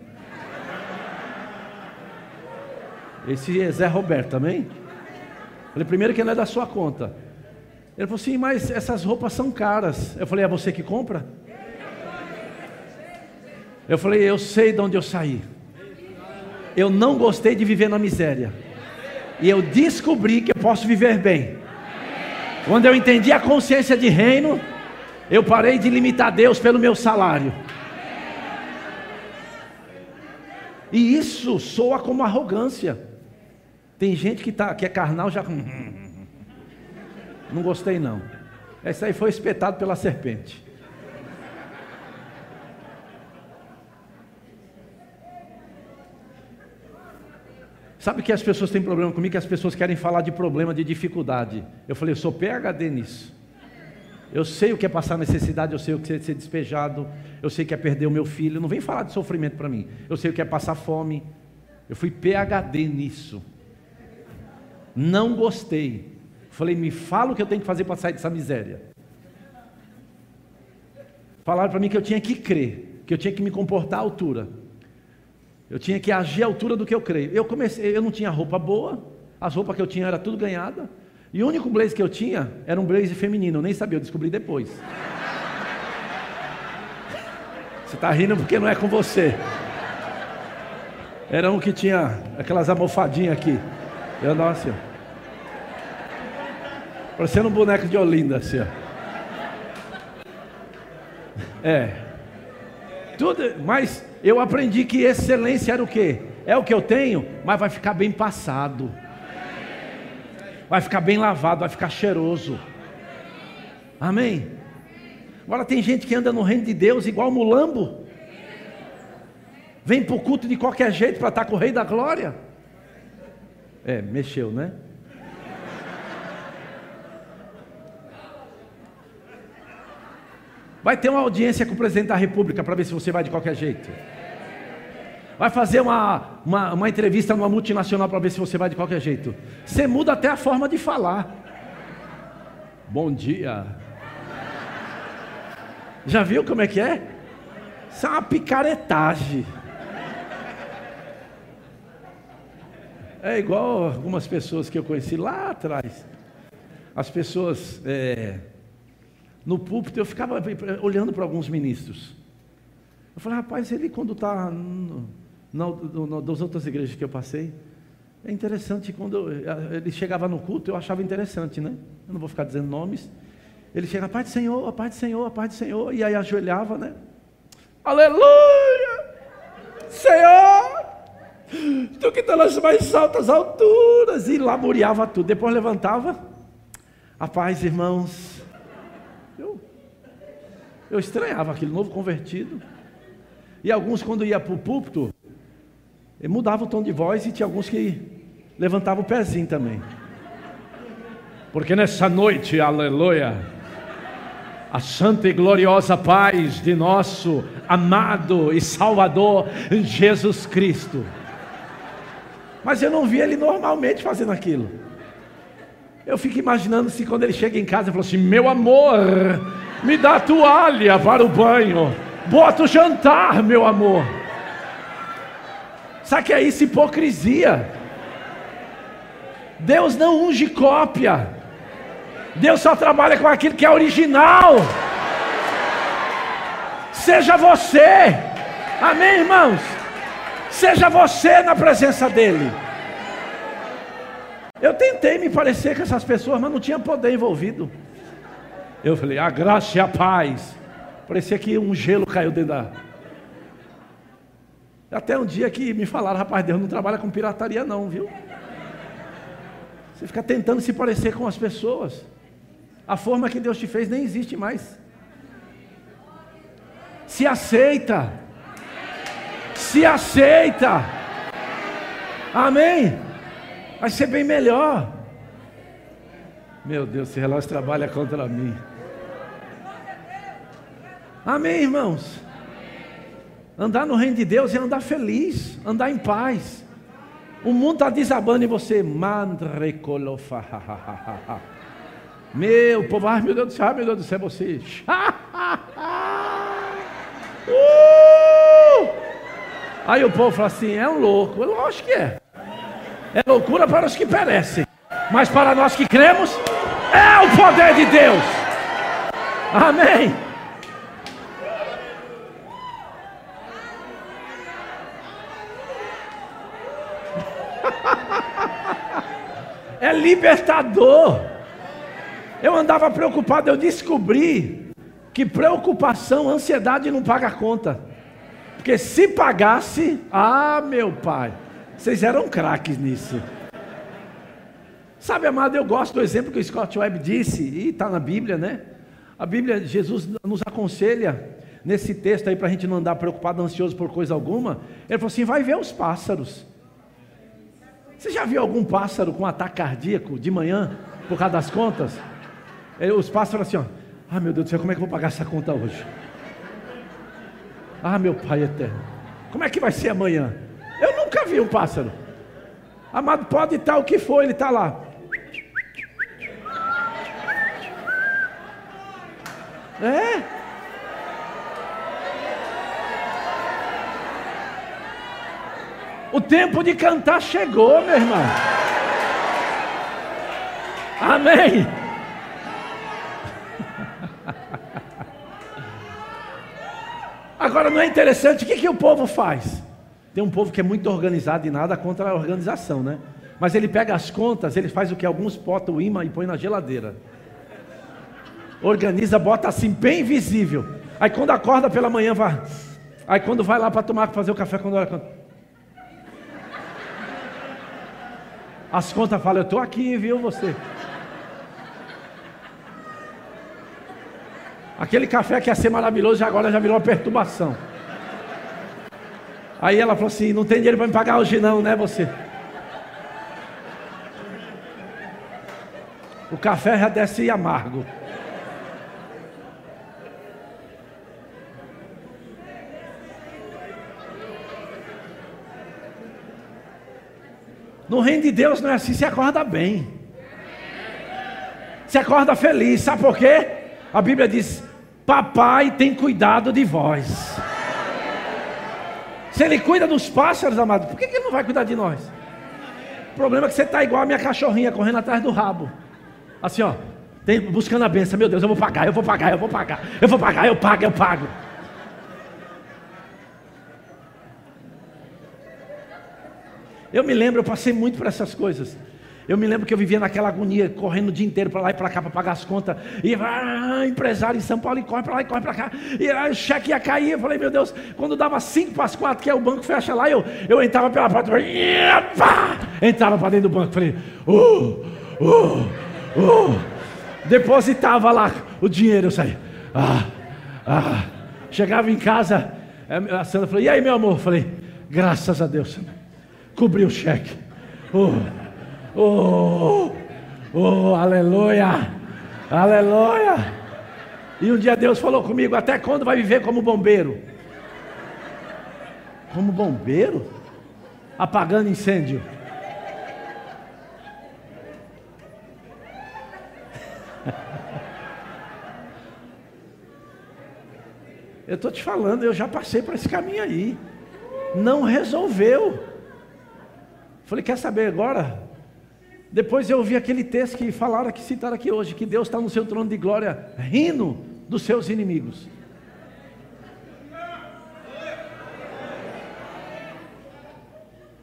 Esse é Zé Roberto também? Eu falei, primeiro que não é da sua conta. Ele falou assim, mas essas roupas são caras. Eu falei, é você que compra? Eu falei, eu sei de onde eu saí. Eu não gostei de viver na miséria. E eu descobri que eu posso viver bem. Quando eu entendi a consciência de reino, eu parei de limitar Deus pelo meu salário. E isso soa como arrogância. Tem gente que, tá, que é carnal já. Não gostei não. Esse aí foi espetado pela serpente. Sabe que as pessoas têm problema comigo? Que as pessoas querem falar de problema, de dificuldade. Eu falei, eu sou PHD nisso. Eu sei o que é passar necessidade, eu sei o que é ser despejado, eu sei o que é perder o meu filho. Não vem falar de sofrimento para mim. Eu sei o que é passar fome. Eu fui PHD nisso. Não gostei. Falei, me fala o que eu tenho que fazer para sair dessa miséria. Falaram para mim que eu tinha que crer, que eu tinha que me comportar à altura. Eu tinha que agir à altura do que eu creio. Eu comecei, eu não tinha roupa boa, as roupas que eu tinha era tudo ganhada. E o único blazer que eu tinha era um blazer feminino, eu nem sabia, eu descobri depois. Você está rindo porque não é com você. Era um que tinha aquelas almofadinhas aqui. Eu não assim, ó. Parecendo um boneco de Olinda, assim, ó. É. Tudo, mas eu aprendi que excelência era o quê? É o que eu tenho, mas vai ficar bem passado. Vai ficar bem lavado, vai ficar cheiroso. Amém? Agora tem gente que anda no reino de Deus igual mulambo. Vem para o culto de qualquer jeito para estar com o rei da glória. É, mexeu, né? Vai ter uma audiência com o presidente da república para ver se você vai de qualquer jeito. Vai fazer uma, uma, uma entrevista numa multinacional para ver se você vai de qualquer jeito. Você muda até a forma de falar. Bom dia. Já viu como é que é? Isso é uma picaretagem. É igual algumas pessoas que eu conheci lá atrás. As pessoas é, no púlpito, eu ficava olhando para alguns ministros. Eu falei, rapaz, ele quando está das outras igrejas que eu passei, é interessante quando ele chegava no culto, eu achava interessante, né? Eu não vou ficar dizendo nomes. Ele chega, a paz do Senhor, a paz do Senhor, a paz do Senhor, e aí ajoelhava, né? Aleluia! Senhor! Tu que está nas mais altas alturas. E lamuriava tudo. Depois levantava. A paz, irmãos. Eu, estranhava aquele novo convertido. E alguns, quando ia para o púlpito, mudava o tom de voz e tinha alguns que levantavam o pezinho também. Porque nessa noite, aleluia, a santa e gloriosa paz de nosso amado e Salvador Jesus Cristo. Mas eu não vi ele normalmente fazendo aquilo. Eu fico imaginando se quando ele chega em casa e fala assim: Meu amor, me dá toalha para o banho, bota o jantar, meu amor. Sabe que é isso? Hipocrisia. Deus não unge cópia. Deus só trabalha com aquilo que é original. Seja você, amém, irmãos? Seja você na presença dEle. Eu tentei me parecer com essas pessoas, mas não tinha poder envolvido. Eu falei, a graça e a paz. Parecia que um gelo caiu dentro da. Até um dia que me falaram, rapaz, Deus não trabalha com pirataria, não, viu? Você fica tentando se parecer com as pessoas. A forma que Deus te fez nem existe mais. Se aceita. Se aceita. Amém. Vai ser bem melhor. Meu Deus, esse relógio trabalha contra mim. Amém, irmãos. Andar no reino de Deus é andar feliz, andar em paz. O mundo está desabando em você. Mandrecolofa. Meu povo, ai meu Deus do céu, ai meu Deus do céu, você. uh! Aí o povo fala assim: é um louco. Lógico que é. É loucura para os que perecem, mas para nós que cremos, é o poder de Deus. Amém. É libertador. Eu andava preocupado, eu descobri que preocupação, ansiedade não paga a conta. Porque se pagasse, ah, meu pai, vocês eram craques nisso. Sabe, amado, eu gosto do exemplo que o Scott Webb disse, e está na Bíblia, né? A Bíblia, Jesus nos aconselha nesse texto aí para a gente não andar preocupado, ansioso por coisa alguma. Ele falou assim: vai ver os pássaros. Você já viu algum pássaro com ataque cardíaco de manhã, por causa das contas? Os pássaros assim, ó. Ah, meu Deus do céu, como é que eu vou pagar essa conta hoje? Ah, meu Pai eterno. Como é que vai ser amanhã? Eu nunca vi um pássaro. Amado, pode estar o que for, ele está lá. É. O tempo de cantar chegou, meu irmão. Amém. Agora não é interessante, o que, que o povo faz? Tem um povo que é muito organizado e nada contra a organização, né? Mas ele pega as contas, ele faz o que alguns botam o imã e põe na geladeira. Organiza, bota assim, bem visível. Aí quando acorda pela manhã, vai. Aí quando vai lá para tomar, fazer o café, quando olha. As contas falam, eu estou aqui, viu você? Aquele café que ia ser maravilhoso, agora já virou uma perturbação. Aí ela falou assim: Não tem dinheiro para me pagar hoje, não, né? Você. O café já desce amargo. No reino de Deus não é assim, se acorda bem. Se acorda feliz, sabe por quê? A Bíblia diz: Papai tem cuidado de vós. Se ele cuida dos pássaros, amado, por que ele não vai cuidar de nós? O problema é que você está igual a minha cachorrinha correndo atrás do rabo. Assim, ó, buscando a benção. Meu Deus, eu vou pagar, eu vou pagar, eu vou pagar, eu vou pagar, eu pago, eu pago. Eu me lembro, eu passei muito por essas coisas. Eu me lembro que eu vivia naquela agonia, correndo o dia inteiro para lá e para cá para pagar as contas. E ah, empresário em São Paulo, e corre para lá e corre para cá. E aí, o cheque ia cair. Eu falei, meu Deus, quando dava 5 para as 4, que é o banco fecha lá, eu, eu entrava pela porta, entrava para dentro do banco. Falei, uh, uh, uh. Depositava lá o dinheiro, eu saía. Ah, ah. Chegava em casa, a Sandra falou: E aí, meu amor? Eu falei: Graças a Deus, cobriu o cheque. Oh, oh, oh, aleluia, aleluia. E um dia Deus falou comigo: Até quando vai viver como bombeiro? Como bombeiro? Apagando incêndio. Eu estou te falando, eu já passei por esse caminho aí. Não resolveu. Falei, quer saber agora? Depois eu ouvi aquele texto que falaram, que citaram aqui hoje, que Deus está no seu trono de glória, rindo dos seus inimigos.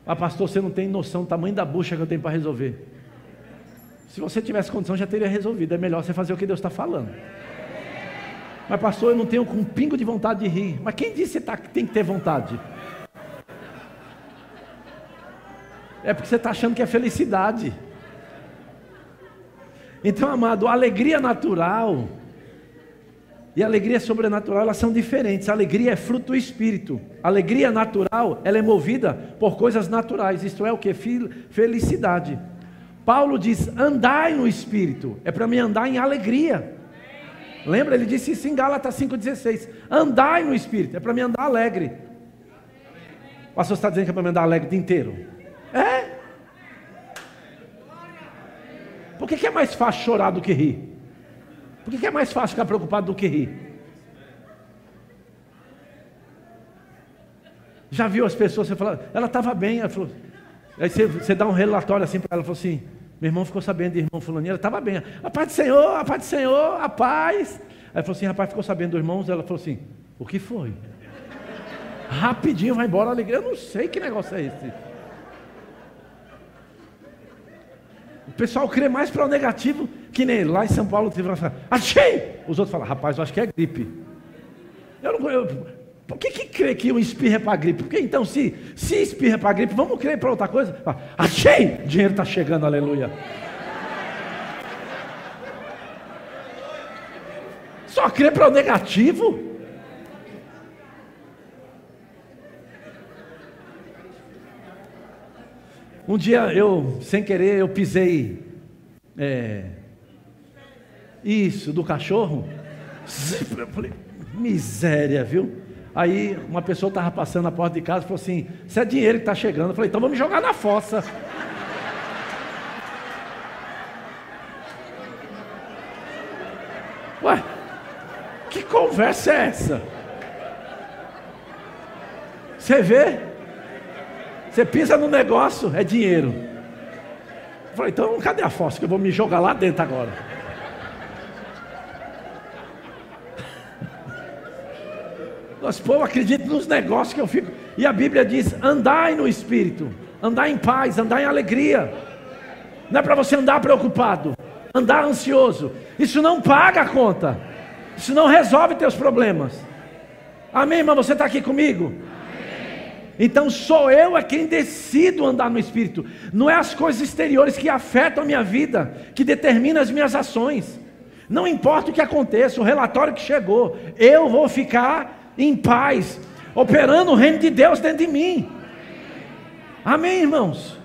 Ah, pastor, você não tem noção do tamanho da bucha que eu tenho para resolver. Se você tivesse condição, já teria resolvido. É melhor você fazer o que Deus está falando. Mas, pastor, eu não tenho um pingo de vontade de rir. Mas quem disse que tá, tem que ter vontade? É porque você está achando que é felicidade. Então, amado, a alegria natural e a alegria sobrenatural, elas são diferentes. A alegria é fruto do Espírito. A alegria natural, ela é movida por coisas naturais. Isto é o que? Felicidade. Paulo diz: andai no Espírito. É para mim andar em alegria. Lembra? Ele disse isso em Gálatas 5,16. Andai no Espírito, é para mim andar alegre. O pastor está dizendo que é para mim andar alegre o dia inteiro. É? Por que, que é mais fácil chorar do que rir? Por que, que é mais fácil ficar preocupado do que rir? Já viu as pessoas, você fala, ela estava bem, ela falou, aí você, você dá um relatório assim para ela, falou assim, meu irmão ficou sabendo de irmão fulaninho, ela estava bem. A paz do Senhor, a paz do Senhor, a paz. Aí falou assim, rapaz, ficou sabendo dos irmãos? Ela falou assim, o que foi? Rapidinho vai embora a alegria. Eu não sei que negócio é esse. Pessoal crê mais para o negativo que nem lá em São Paulo teve achei! Os outros falam, rapaz, eu acho que é gripe. Eu não, eu, por que, que crê que um espirra é para gripe? Porque então, se, se espirra é para gripe, vamos crer para outra coisa? Achei! Dinheiro está chegando, aleluia. Só crê para o negativo? Um dia eu, sem querer, eu pisei. É, isso, do cachorro. Eu falei, miséria, viu? Aí uma pessoa estava passando na porta de casa e falou assim: Isso é dinheiro que está chegando. Eu falei: Então vamos jogar na fossa. Ué, que conversa é essa? Você vê? Você pisa no negócio, é dinheiro. Eu falei: Então cadê a fossa que eu vou me jogar lá dentro agora? Nós, pô, acredito nos negócios que eu fico. E a Bíblia diz: andai no espírito, andar em paz, andar em alegria. Não é para você andar preocupado, andar ansioso. Isso não paga a conta. Isso não resolve teus problemas. Amém, irmão? Você está aqui comigo? Então sou eu é quem decido andar no Espírito. Não é as coisas exteriores que afetam a minha vida, que determinam as minhas ações. Não importa o que aconteça, o relatório que chegou, eu vou ficar em paz, operando o reino de Deus dentro de mim. Amém, irmãos?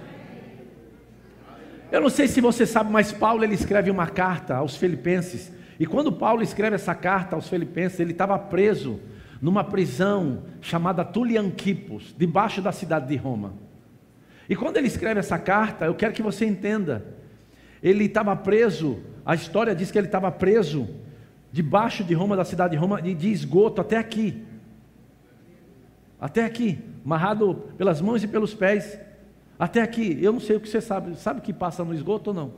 Eu não sei se você sabe, mas Paulo ele escreve uma carta aos Filipenses. E quando Paulo escreve essa carta aos Filipenses, ele estava preso numa prisão chamada Tulianquipos, debaixo da cidade de Roma. E quando ele escreve essa carta, eu quero que você entenda. Ele estava preso, a história diz que ele estava preso debaixo de Roma, da cidade de Roma, de esgoto até aqui. Até aqui, amarrado pelas mãos e pelos pés. Até aqui, eu não sei o que você sabe. Sabe que passa no esgoto ou não?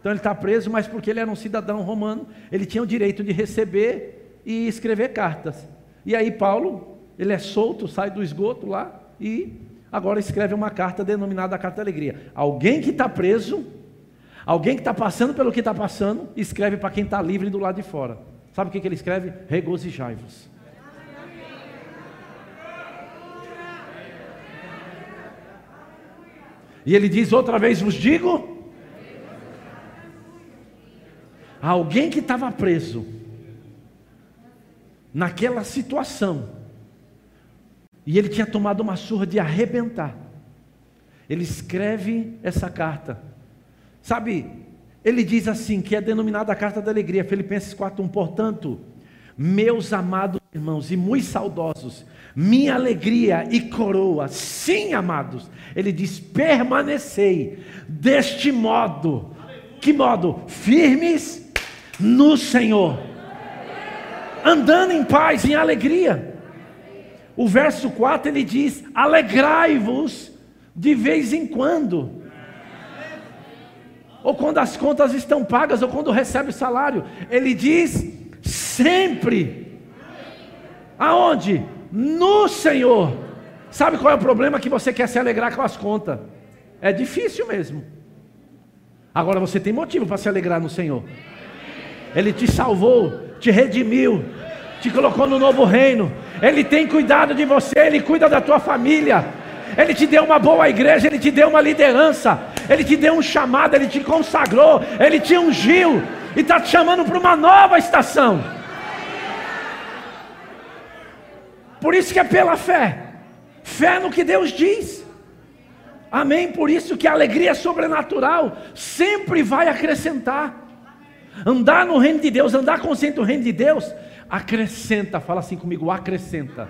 Então ele está preso, mas porque ele era um cidadão romano, ele tinha o direito de receber e escrever cartas. E aí Paulo, ele é solto, sai do esgoto lá e Agora escreve uma carta denominada a carta da alegria. Alguém que está preso, alguém que está passando pelo que está passando, escreve para quem está livre do lado de fora. Sabe o que, que ele escreve? Regozijai-vos. E ele diz outra vez: vos digo. Alguém que estava preso naquela situação, e ele tinha tomado uma surra de arrebentar. Ele escreve essa carta. Sabe, ele diz assim, que é denominada a carta da alegria, Filipenses 4:1, portanto, meus amados irmãos e muito saudosos, minha alegria e coroa, sim, amados. Ele diz: permanecei deste modo. Que modo? Firmes no Senhor, andando em paz, em alegria. O verso 4 ele diz: alegrai-vos de vez em quando. Ou quando as contas estão pagas, ou quando recebe o salário. Ele diz: sempre. Aonde? no Senhor. Sabe qual é o problema? Que você quer se alegrar com as contas. É difícil mesmo. Agora você tem motivo para se alegrar no Senhor. Ele te salvou, te redimiu, te colocou no novo reino. Ele tem cuidado de você, ele cuida da tua família. Ele te deu uma boa igreja, ele te deu uma liderança, ele te deu um chamado, ele te consagrou, ele te ungiu e está te chamando para uma nova estação. Por isso que é pela fé. Fé no que Deus diz. Amém? Por isso que a alegria sobrenatural sempre vai acrescentar. Andar no reino de Deus, andar consciente do reino de Deus, acrescenta. Fala assim comigo, acrescenta.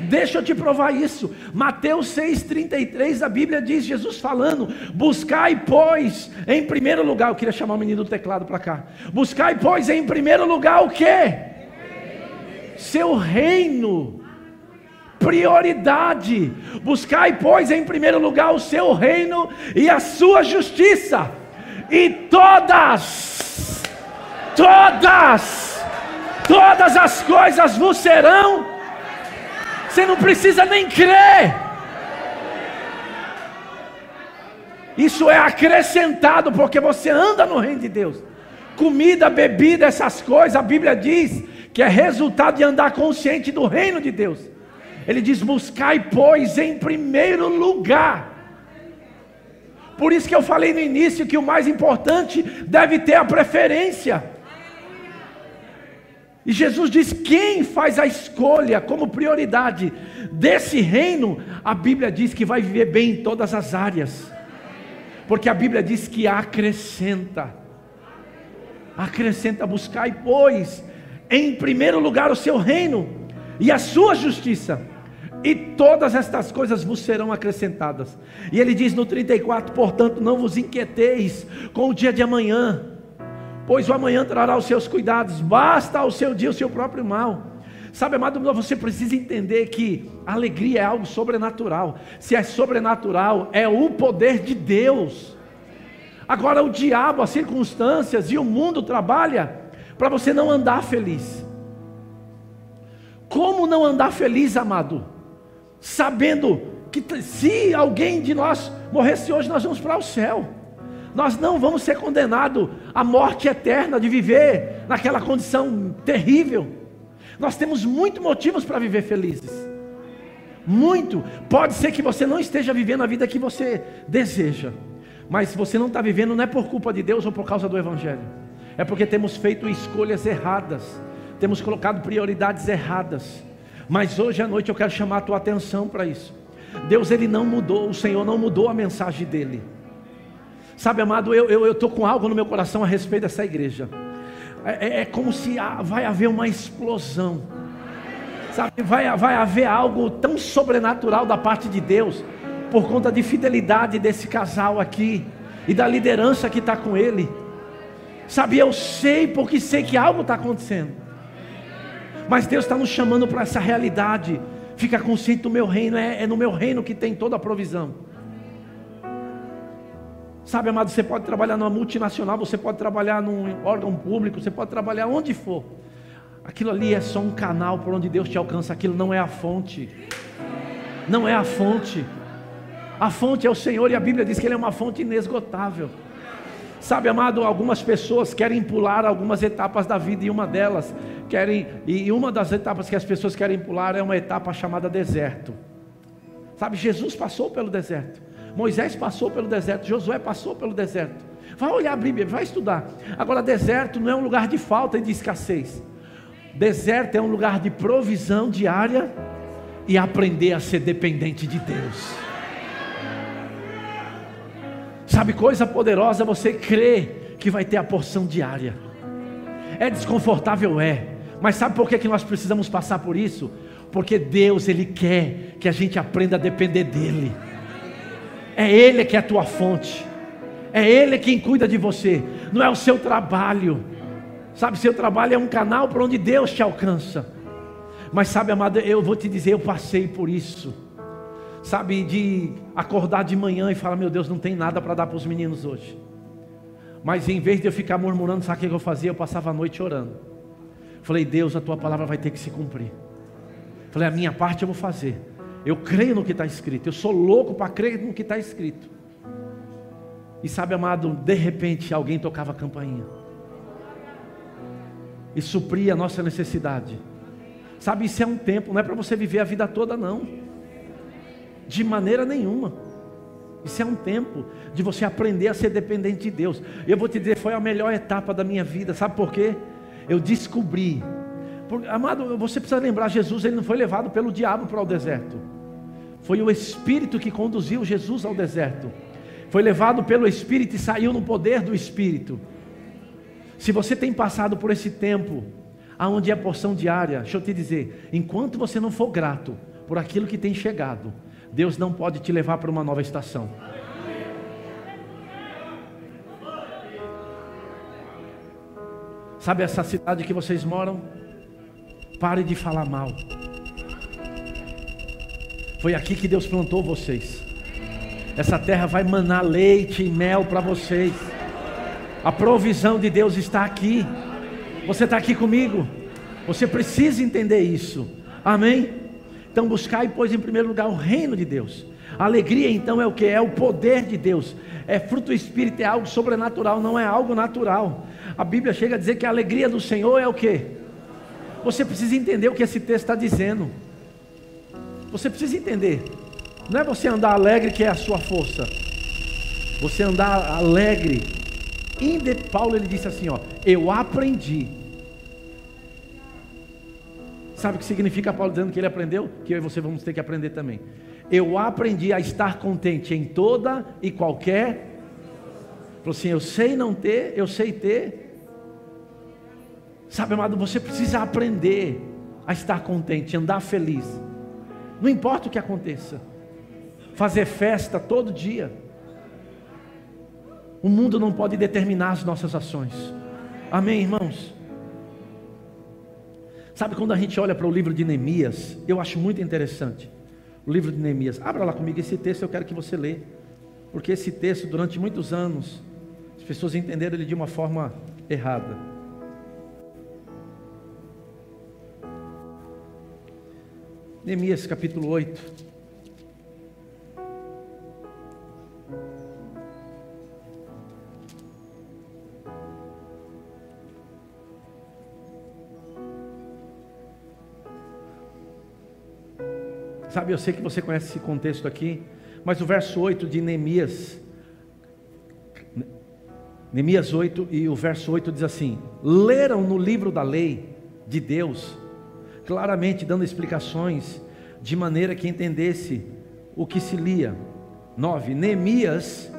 Deixa eu te provar isso. Mateus 6,33, a Bíblia diz, Jesus falando: Buscai, pois, em primeiro lugar, eu queria chamar o menino do teclado para cá. Buscai, pois, em primeiro lugar o que? seu reino. Prioridade. Buscai, pois, em primeiro lugar o seu reino e a sua justiça. E todas, todas, todas as coisas vos serão. Você não precisa nem crer. Isso é acrescentado porque você anda no reino de Deus. Comida, bebida, essas coisas, a Bíblia diz que é resultado de andar consciente do reino de Deus. Ele diz: buscai, pois, em primeiro lugar. Por isso que eu falei no início que o mais importante deve ter a preferência. E Jesus diz: quem faz a escolha como prioridade desse reino, a Bíblia diz que vai viver bem em todas as áreas, porque a Bíblia diz que acrescenta, acrescenta, buscai, pois, em primeiro lugar o seu reino e a sua justiça, e todas estas coisas vos serão acrescentadas. E ele diz no 34: portanto, não vos inquieteis com o dia de amanhã, pois o amanhã trará os seus cuidados, basta ao seu dia o seu próprio mal. Sabe, amado, você precisa entender que alegria é algo sobrenatural. Se é sobrenatural, é o poder de Deus. Agora, o diabo, as circunstâncias e o mundo trabalha para você não andar feliz. Como não andar feliz, amado? Sabendo que se alguém de nós morresse hoje, nós vamos para o céu. Nós não vamos ser condenados à morte eterna de viver naquela condição terrível. Nós temos muitos motivos para viver felizes. Muito. Pode ser que você não esteja vivendo a vida que você deseja. Mas se você não está vivendo, não é por culpa de Deus ou por causa do Evangelho é porque temos feito escolhas erradas, temos colocado prioridades erradas. Mas hoje à noite eu quero chamar a tua atenção para isso. Deus ele não mudou, o Senhor não mudou a mensagem dele. Sabe, amado, eu estou com algo no meu coração a respeito dessa igreja. É, é, é como se vai haver uma explosão. Sabe, vai, vai haver algo tão sobrenatural da parte de Deus, por conta de fidelidade desse casal aqui e da liderança que está com ele. Sabe, eu sei porque sei que algo está acontecendo. Mas Deus está nos chamando para essa realidade. Fica consciente do meu reino, é, é no meu reino que tem toda a provisão. Sabe, amado, você pode trabalhar numa multinacional, você pode trabalhar num órgão público, você pode trabalhar onde for. Aquilo ali é só um canal por onde Deus te alcança, aquilo não é a fonte. Não é a fonte. A fonte é o Senhor e a Bíblia diz que Ele é uma fonte inesgotável. Sabe, amado, algumas pessoas querem pular algumas etapas da vida e uma delas querem, e uma das etapas que as pessoas querem pular é uma etapa chamada deserto. Sabe, Jesus passou pelo deserto, Moisés passou pelo deserto, Josué passou pelo deserto. Vai olhar a Bíblia, vai estudar. Agora, deserto não é um lugar de falta e de escassez. Deserto é um lugar de provisão diária e aprender a ser dependente de Deus. Sabe, coisa poderosa você crê que vai ter a porção diária. É desconfortável, é. Mas sabe por que, que nós precisamos passar por isso? Porque Deus, Ele quer que a gente aprenda a depender dEle. É Ele que é a tua fonte. É Ele quem cuida de você. Não é o seu trabalho. Sabe, seu trabalho é um canal para onde Deus te alcança. Mas sabe, amado, eu vou te dizer, eu passei por isso sabe, de acordar de manhã e falar: Meu Deus, não tem nada para dar para os meninos hoje. Mas em vez de eu ficar murmurando, sabe o que eu fazia? Eu passava a noite orando. Falei: Deus, a tua palavra vai ter que se cumprir. Falei: A minha parte eu vou fazer. Eu creio no que está escrito. Eu sou louco para crer no que está escrito. E sabe, amado, de repente alguém tocava a campainha e supria a nossa necessidade. Sabe, isso é um tempo, não é para você viver a vida toda, não. De maneira nenhuma. Isso é um tempo de você aprender a ser dependente de Deus. Eu vou te dizer, foi a melhor etapa da minha vida. Sabe por quê? Eu descobri. Amado, você precisa lembrar, Jesus ele não foi levado pelo diabo para o deserto. Foi o Espírito que conduziu Jesus ao deserto. Foi levado pelo Espírito e saiu no poder do Espírito. Se você tem passado por esse tempo, aonde é porção diária, deixa eu te dizer, enquanto você não for grato por aquilo que tem chegado, Deus não pode te levar para uma nova estação. Sabe essa cidade que vocês moram? Pare de falar mal. Foi aqui que Deus plantou vocês. Essa terra vai manar leite e mel para vocês. A provisão de Deus está aqui. Você está aqui comigo? Você precisa entender isso. Amém? Então buscai, pois, em primeiro lugar o reino de Deus. A alegria, então, é o que? É o poder de Deus. É fruto do Espírito, é algo sobrenatural, não é algo natural. A Bíblia chega a dizer que a alegria do Senhor é o que? Você precisa entender o que esse texto está dizendo. Você precisa entender. Não é você andar alegre que é a sua força. Você andar alegre. Paulo ele disse assim, ó, eu aprendi Sabe o que significa Paulo dizendo que ele aprendeu? Que eu e você vamos ter que aprender também. Eu aprendi a estar contente em toda e qualquer. Falou assim: eu sei não ter, eu sei ter. Sabe, amado, você precisa aprender a estar contente, andar feliz. Não importa o que aconteça. Fazer festa todo dia. O mundo não pode determinar as nossas ações. Amém, irmãos? Sabe quando a gente olha para o livro de Neemias, eu acho muito interessante. O livro de Neemias. Abra lá comigo esse texto, eu quero que você lê. Porque esse texto, durante muitos anos, as pessoas entenderam ele de uma forma errada. Neemias capítulo 8. Sabe, eu sei que você conhece esse contexto aqui, mas o verso 8 de Neemias, Neemias 8 e o verso 8 diz assim: leram no livro da lei de Deus, claramente dando explicações, de maneira que entendesse o que se lia. 9. Neemias,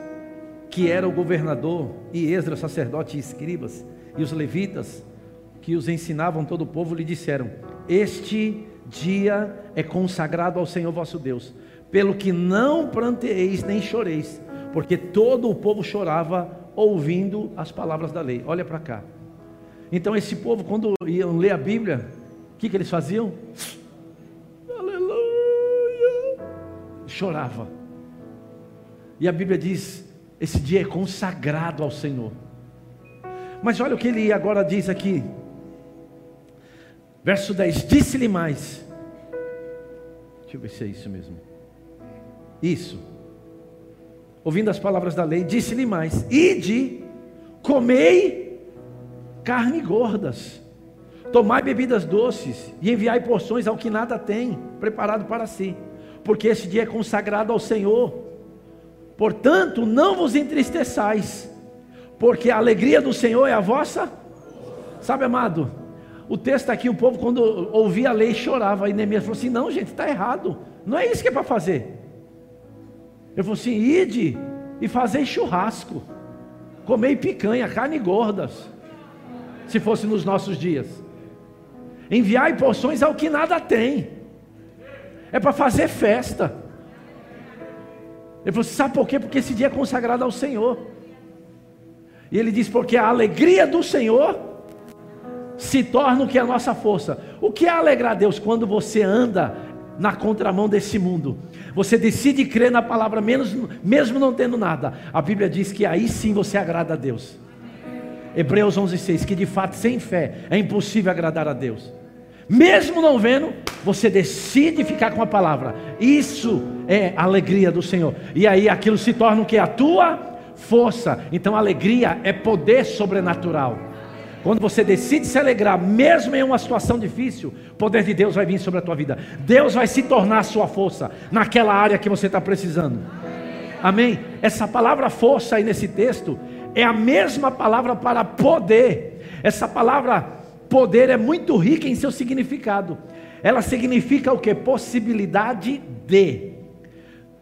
que era o governador, e Esdras, sacerdote e escribas, e os levitas, que os ensinavam todo o povo, lhe disseram: Este dia é consagrado ao Senhor vosso Deus, pelo que não pranteeis nem choreis, porque todo o povo chorava ouvindo as palavras da lei. Olha para cá. Então esse povo, quando iam ler a Bíblia, o que, que eles faziam? Aleluia! Chorava. E a Bíblia diz: esse dia é consagrado ao Senhor. Mas olha o que ele agora diz aqui, Verso 10: Disse-lhe mais. Deixa eu ver se é isso mesmo. Isso. ouvindo as palavras da lei, disse-lhe mais: Ide, comei carne gordas, tomai bebidas doces e enviai porções ao que nada tem preparado para si, porque esse dia é consagrado ao Senhor. Portanto, não vos entristeçais, porque a alegria do Senhor é a vossa. Sabe, amado, o texto aqui, o povo, quando ouvia a lei, chorava. E Neemias falou assim: Não, gente, está errado. Não é isso que é para fazer. Ele falou assim: ide e fazer churrasco, comer picanha, carne gordas, se fosse nos nossos dias. Enviar porções ao que nada tem, é para fazer festa. Ele falou: assim, sabe por quê? Porque esse dia é consagrado ao Senhor. E ele diz: porque a alegria do Senhor se torna o que é a nossa força. O que é alegrar a Deus quando você anda na contramão desse mundo. Você decide crer na palavra, mesmo não tendo nada. A Bíblia diz que aí sim você agrada a Deus. Hebreus 11,6: que de fato sem fé é impossível agradar a Deus. Mesmo não vendo, você decide ficar com a palavra. Isso é a alegria do Senhor. E aí aquilo se torna o que? A tua força. Então alegria é poder sobrenatural. Quando você decide se alegrar, mesmo em uma situação difícil, o poder de Deus vai vir sobre a tua vida. Deus vai se tornar a sua força naquela área que você está precisando. Amém? Essa palavra força aí nesse texto é a mesma palavra para poder. Essa palavra poder é muito rica em seu significado. Ela significa o que? Possibilidade de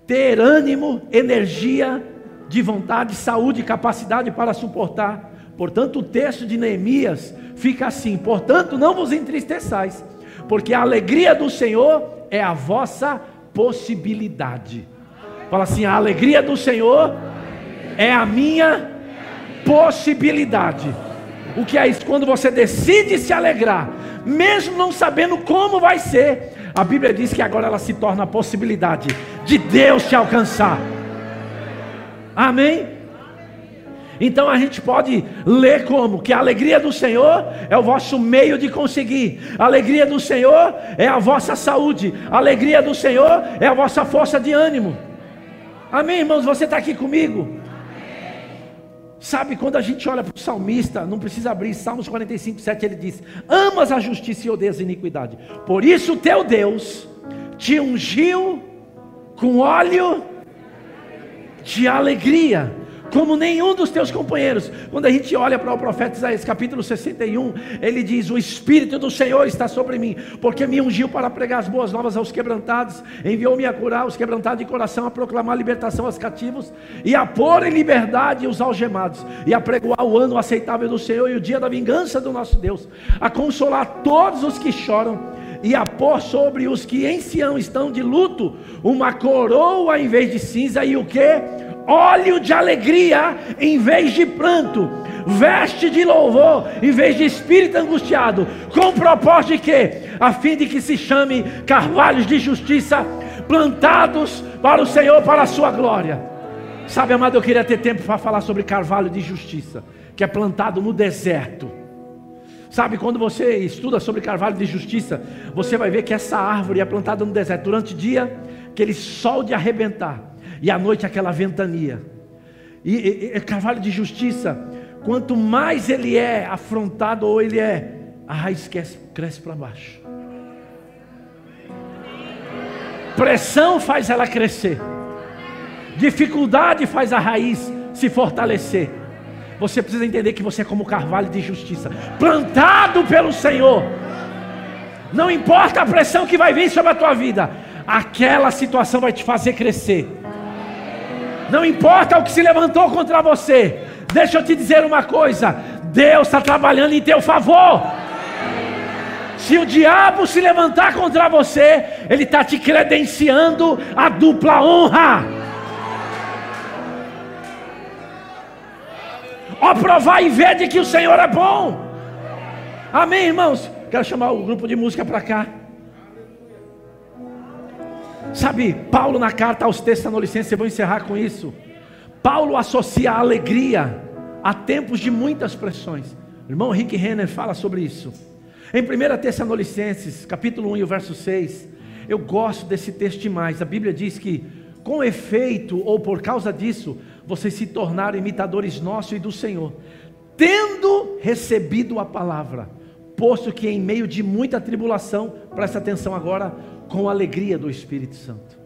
ter ânimo, energia, de vontade, saúde, capacidade para suportar Portanto, o texto de Neemias fica assim: portanto, não vos entristeçais, porque a alegria do Senhor é a vossa possibilidade. Fala assim: a alegria do Senhor é a minha possibilidade. O que é isso? Quando você decide se alegrar, mesmo não sabendo como vai ser, a Bíblia diz que agora ela se torna a possibilidade de Deus te alcançar. Amém? Então a gente pode ler como que a alegria do Senhor é o vosso meio de conseguir, a alegria do Senhor é a vossa saúde, a alegria do Senhor é a vossa força de ânimo. Amém, irmãos? Você está aqui comigo? Sabe, quando a gente olha para o salmista, não precisa abrir, Salmos 45, 7, ele diz: Amas a justiça e odeias a iniquidade, por isso teu Deus te ungiu com óleo de alegria como nenhum dos teus companheiros. Quando a gente olha para o profeta Isaías, capítulo 61, ele diz: O Espírito do Senhor está sobre mim, porque me ungiu para pregar as boas novas aos quebrantados, enviou-me a curar os quebrantados de coração, a proclamar a libertação aos cativos e a pôr em liberdade os algemados, e a pregoar o ano aceitável do Senhor e o dia da vingança do nosso Deus, a consolar todos os que choram e a pôr sobre os que em Sião estão de luto uma coroa em vez de cinza e o que? Óleo de alegria em vez de pranto, veste de louvor em vez de espírito angustiado, com o propósito de quê? A fim de que se chame carvalhos de justiça plantados para o Senhor, para a sua glória. Sabe, amado, eu queria ter tempo para falar sobre carvalho de justiça, que é plantado no deserto. Sabe, quando você estuda sobre carvalho de justiça, você vai ver que essa árvore é plantada no deserto durante o dia, aquele sol de arrebentar e à noite aquela ventania. E, e, e carvalho de justiça, quanto mais ele é afrontado ou ele é, a raiz cresce, cresce para baixo. Pressão faz ela crescer. Dificuldade faz a raiz se fortalecer. Você precisa entender que você é como carvalho de justiça, plantado pelo Senhor. Não importa a pressão que vai vir sobre a tua vida, aquela situação vai te fazer crescer. Não importa o que se levantou contra você. Deixa eu te dizer uma coisa: Deus está trabalhando em teu favor. Se o diabo se levantar contra você, ele está te credenciando a dupla honra. Ó, provar e ver de que o Senhor é bom. Amém, irmãos? Quero chamar o grupo de música para cá. Sabe, Paulo na carta aos Tessalonicenses, eu vou encerrar com isso. Paulo associa a alegria a tempos de muitas pressões. O irmão Rick Renner fala sobre isso. Em 1 Tessalonicenses, capítulo 1 e o verso 6, eu gosto desse texto demais. A Bíblia diz que Com efeito, ou por causa disso, vocês se tornaram imitadores nossos e do Senhor, tendo recebido a palavra, posto que em meio de muita tribulação, presta atenção agora, com alegria do Espírito Santo.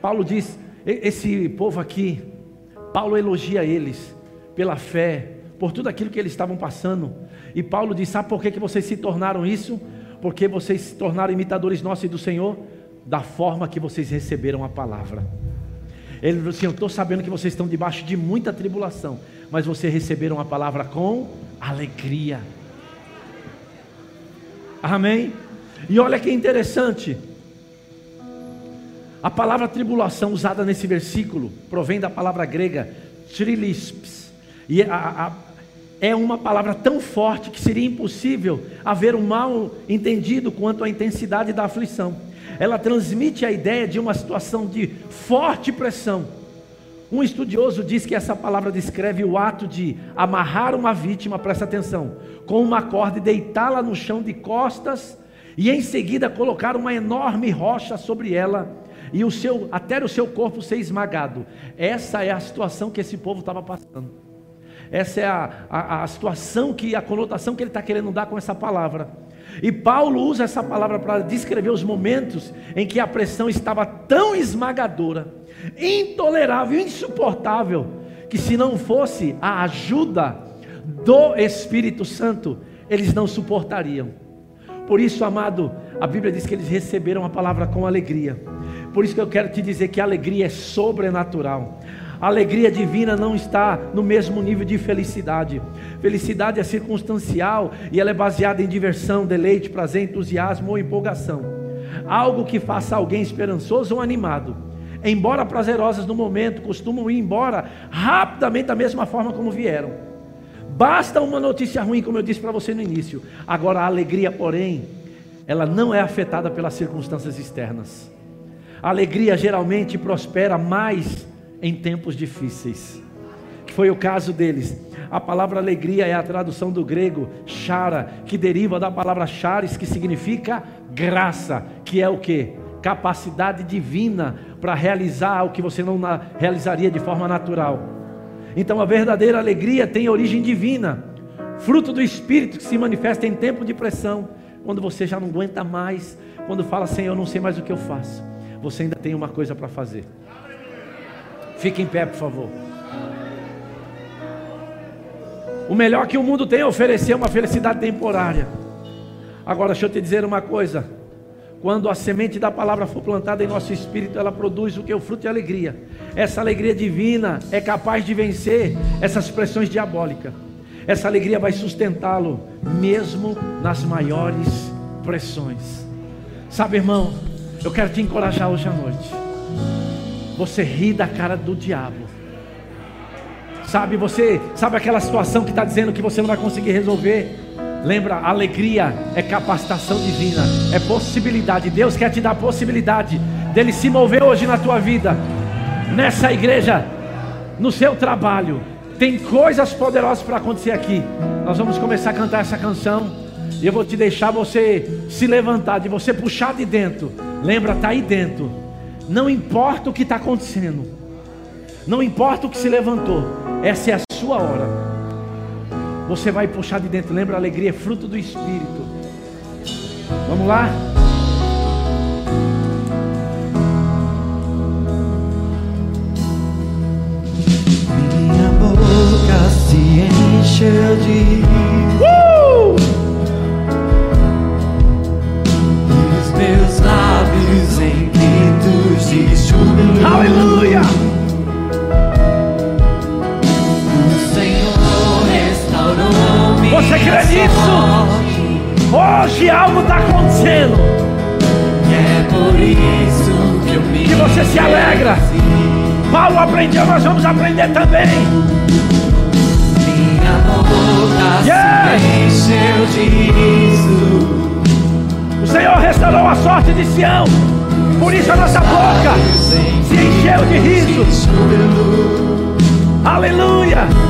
Paulo diz: esse povo aqui, Paulo elogia eles pela fé, por tudo aquilo que eles estavam passando. E Paulo diz: Sabe por que, que vocês se tornaram isso? Porque vocês se tornaram imitadores nossos e do Senhor, da forma que vocês receberam a palavra. Ele falou assim: Eu estou sabendo que vocês estão debaixo de muita tribulação, mas vocês receberam a palavra com alegria. Amém? E olha que interessante. A palavra tribulação usada nesse versículo provém da palavra grega trilisps. E a, a, é uma palavra tão forte que seria impossível haver um mal entendido quanto à intensidade da aflição. Ela transmite a ideia de uma situação de forte pressão. Um estudioso diz que essa palavra descreve o ato de amarrar uma vítima, presta atenção, com uma corda e deitá-la no chão de costas e em seguida colocar uma enorme rocha sobre ela e o seu, até o seu corpo ser esmagado. Essa é a situação que esse povo estava passando. Essa é a, a, a situação que, a conotação que ele está querendo dar com essa palavra. E Paulo usa essa palavra para descrever os momentos em que a pressão estava tão esmagadora, intolerável, insuportável, que se não fosse a ajuda do Espírito Santo, eles não suportariam. Por isso, amado, a Bíblia diz que eles receberam a palavra com alegria. Por isso que eu quero te dizer que a alegria é sobrenatural. A alegria divina não está no mesmo nível de felicidade. Felicidade é circunstancial e ela é baseada em diversão, deleite, prazer, entusiasmo ou empolgação. Algo que faça alguém esperançoso ou animado. Embora prazerosas no momento, costumam ir embora rapidamente da mesma forma como vieram. Basta uma notícia ruim, como eu disse para você no início. Agora a alegria, porém, ela não é afetada pelas circunstâncias externas. A alegria geralmente prospera mais em tempos difíceis, que foi o caso deles. A palavra alegria é a tradução do grego chara, que deriva da palavra charis, que significa graça, que é o que? Capacidade divina para realizar o que você não realizaria de forma natural. Então a verdadeira alegria tem origem divina, fruto do Espírito que se manifesta em tempo de pressão, quando você já não aguenta mais, quando fala, Senhor, eu não sei mais o que eu faço. Você ainda tem uma coisa para fazer. Fique em pé, por favor. O melhor que o mundo tem a oferecer é uma felicidade temporária. Agora, deixa eu te dizer uma coisa. Quando a semente da palavra for plantada em nosso espírito, ela produz o que? O fruto de alegria. Essa alegria divina é capaz de vencer essas pressões diabólicas. Essa alegria vai sustentá-lo, mesmo nas maiores pressões. Sabe, irmão, eu quero te encorajar hoje à noite. Você ri da cara do diabo. Sabe, você sabe aquela situação que está dizendo que você não vai conseguir resolver? Lembra, alegria é capacitação divina, é possibilidade. Deus quer te dar possibilidade dele se mover hoje na tua vida, nessa igreja, no seu trabalho. Tem coisas poderosas para acontecer aqui. Nós vamos começar a cantar essa canção. E eu vou te deixar você se levantar, de você puxar de dentro. Lembra, está aí dentro. Não importa o que está acontecendo. Não importa o que se levantou. Essa é a sua hora. Você vai puxar de dentro. Lembra, a alegria é fruto do Espírito. Vamos lá? Minha boca se encheu de Uh! os meus lábios em gritos de júbilo. Aleluia! Você crê nisso? Hoje algo está acontecendo. É por isso que eu me Que você se alegra. Paulo aprendeu, nós vamos aprender também. Minha boca Yes! se encheu de riso. O Senhor restaurou a sorte de Sião. Por isso a nossa boca se encheu de riso. Aleluia!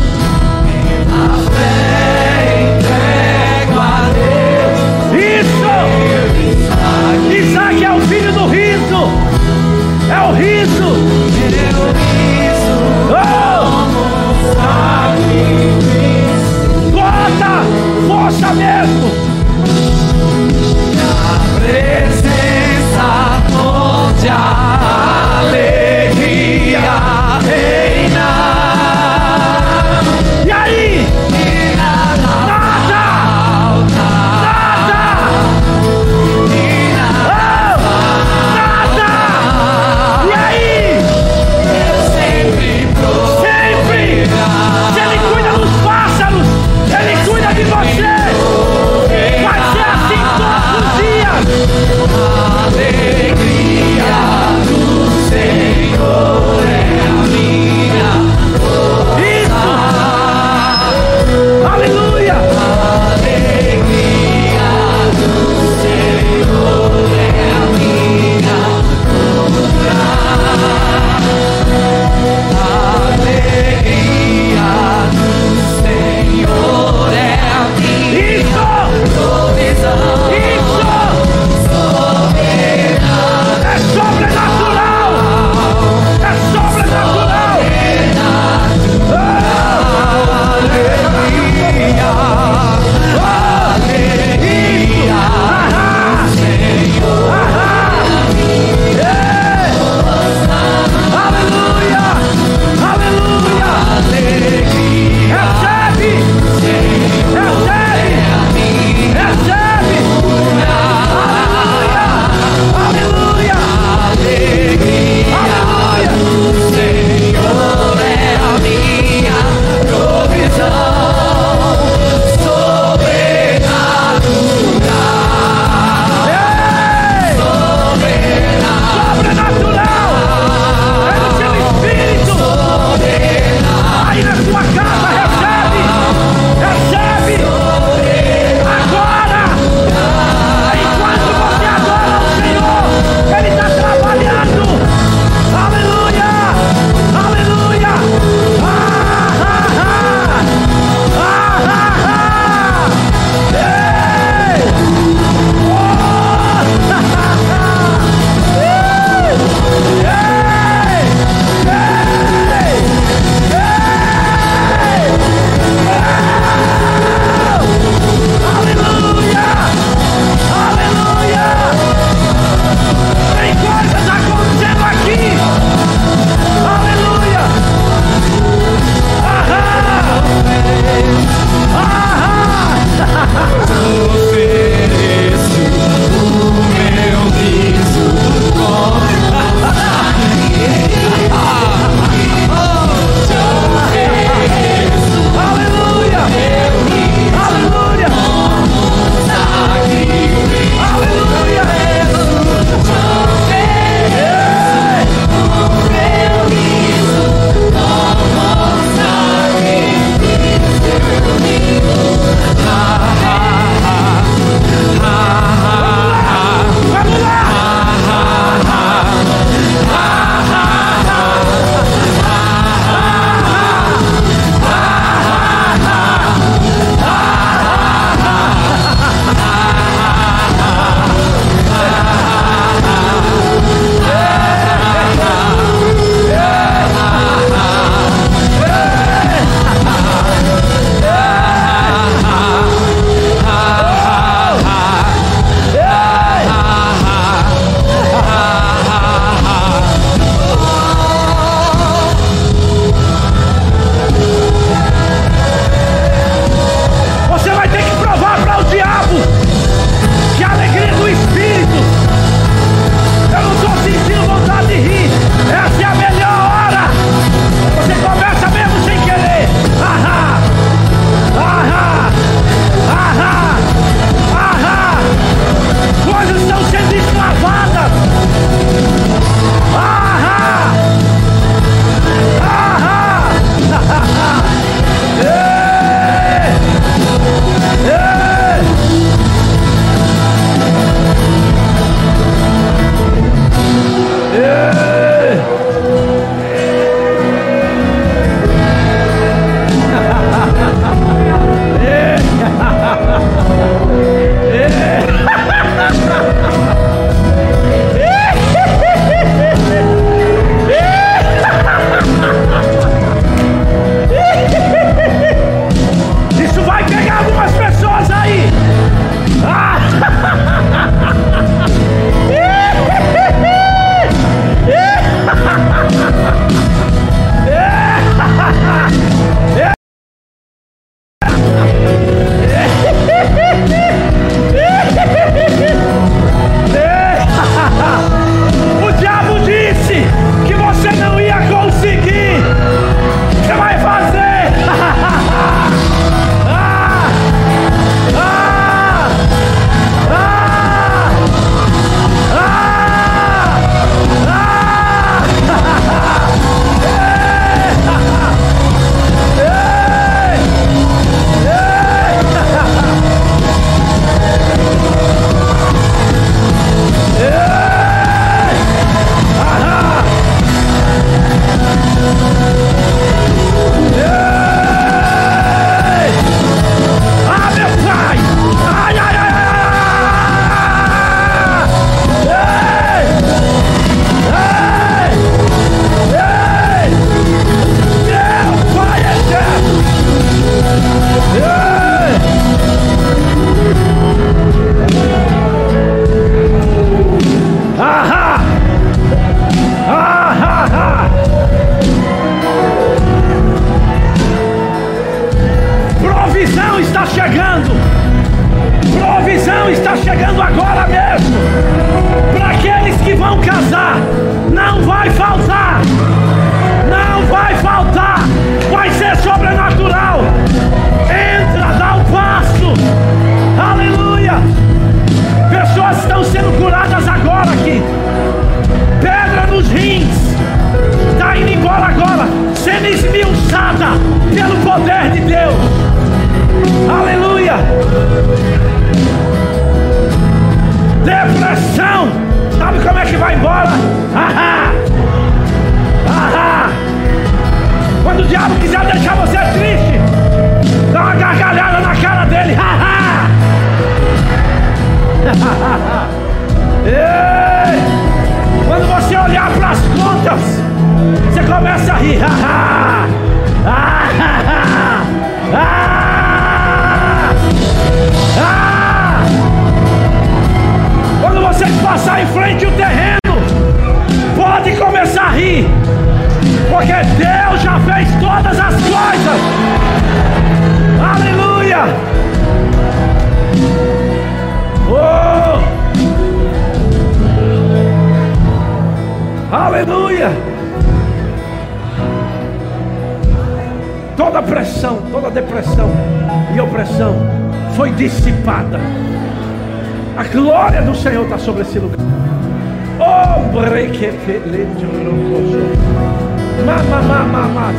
Mama, mama, mama,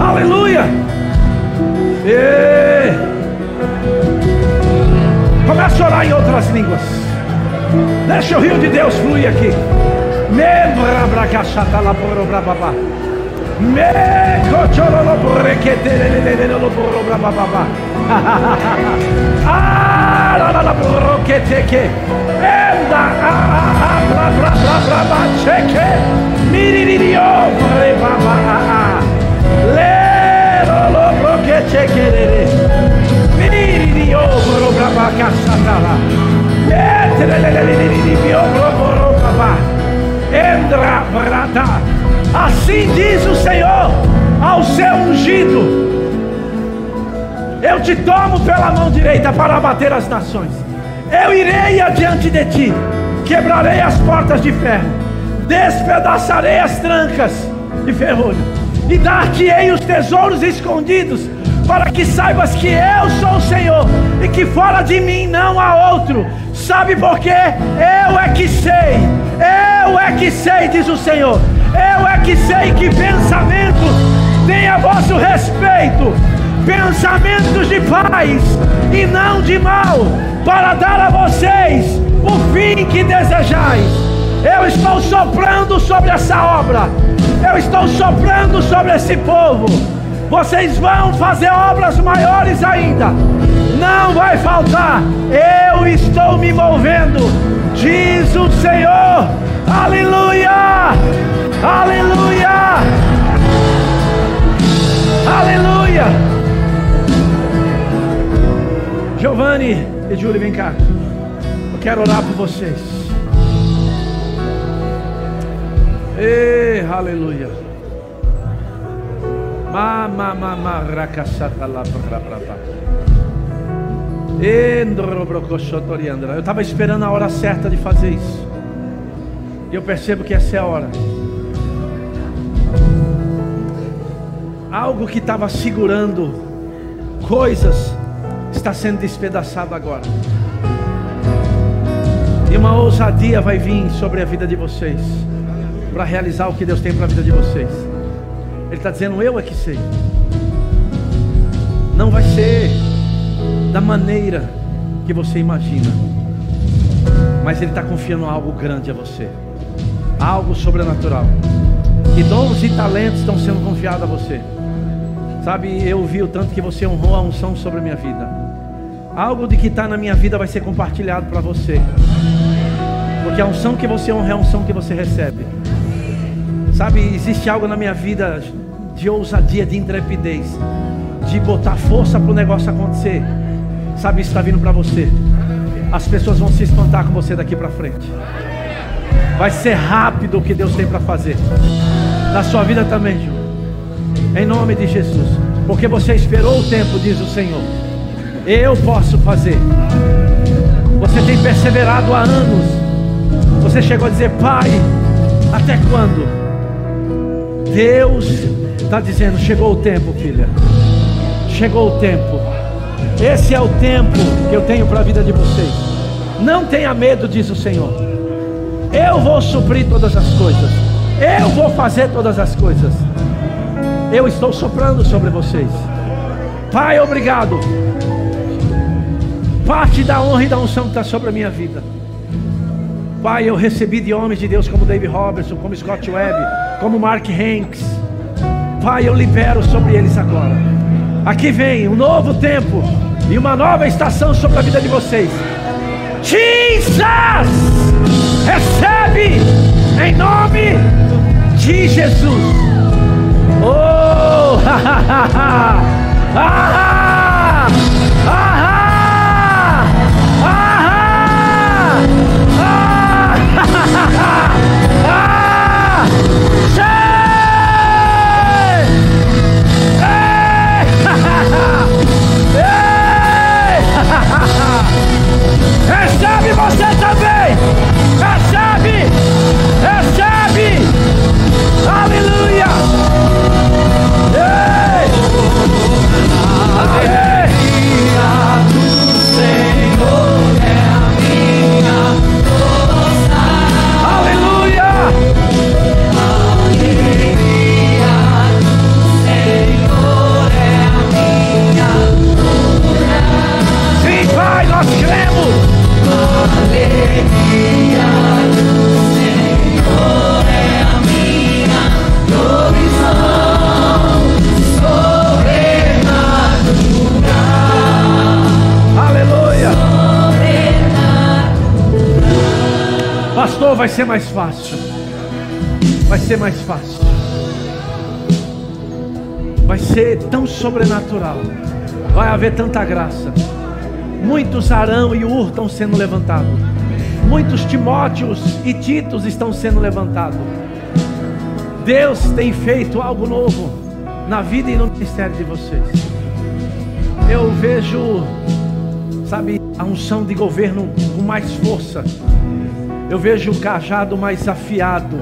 Aleluia! E... Começa a orar em outras línguas. Deixa o rio de Deus fluir aqui. Membra bracachata la brababa. Me cochorolo brequetelelelelo poro brababa. Ah, la la la broqueteke. Enda a a Assim diz o Senhor ao seu ungido. Eu te tomo pela mão direita para abater as nações. Eu irei adiante de ti, quebrarei as portas de ferro, despedaçarei as trancas de ferrolho, e dar-te-ei os tesouros escondidos, para que saibas que eu sou o Senhor, e que fora de mim não há outro. Sabe por quê? Eu é que sei, eu é que sei, diz o Senhor. Eu é que sei que pensamentos têm a vosso respeito, pensamentos de paz e não de mal, para dar a vocês o fim que desejais. Eu estou soprando sobre essa obra, eu estou soprando sobre esse povo. Vocês vão fazer obras maiores ainda, não vai faltar. Eu estou me movendo, diz o Senhor. Aleluia! Aleluia! Aleluia! Giovanni e Júlio, vem cá. Quero orar por vocês. Ei, aleluia. Mama, mama, rakasata lá. Eu estava esperando a hora certa de fazer isso. E eu percebo que essa é a hora. Algo que estava segurando coisas está sendo despedaçado agora. E uma ousadia vai vir sobre a vida de vocês para realizar o que Deus tem para a vida de vocês. Ele está dizendo: Eu é que sei. Não vai ser da maneira que você imagina, mas Ele está confiando algo grande a você, algo sobrenatural. E dons e talentos estão sendo confiados a você. Sabe, eu vi o tanto que você honrou a unção sobre a minha vida. Algo de que está na minha vida vai ser compartilhado para você. Porque a unção que você honra é a unção que você recebe. Sabe, existe algo na minha vida de ousadia, de intrepidez, de botar força para o negócio acontecer. Sabe, isso está vindo para você. As pessoas vão se espantar com você daqui para frente. Vai ser rápido o que Deus tem para fazer. Na sua vida também, Ju. Em nome de Jesus. Porque você esperou o tempo, diz o Senhor. Eu posso fazer. Você tem perseverado há anos. Você chegou a dizer, Pai, até quando? Deus está dizendo: chegou o tempo, filha. Chegou o tempo. Esse é o tempo que eu tenho para a vida de vocês. Não tenha medo, diz o Senhor. Eu vou suprir todas as coisas. Eu vou fazer todas as coisas. Eu estou soprando sobre vocês. Pai, obrigado. Parte da honra e da unção que está sobre a minha vida. Pai, eu recebi de homens de Deus como David Robertson, como Scott Webb, como Mark Hanks. Pai, eu libero sobre eles agora. Aqui vem um novo tempo e uma nova estação sobre a vida de vocês. Jesus! Recebe em nome de Jesus. Oh! ah, ah, Pastor, vai ser mais fácil. Vai ser mais fácil. Vai ser tão sobrenatural. Vai haver tanta graça. Muitos Arão e Ur estão sendo levantados. Muitos Timóteos e Titos estão sendo levantados. Deus tem feito algo novo na vida e no ministério de vocês. Eu vejo, sabe, a unção de governo com mais força. Eu vejo o cajado mais afiado.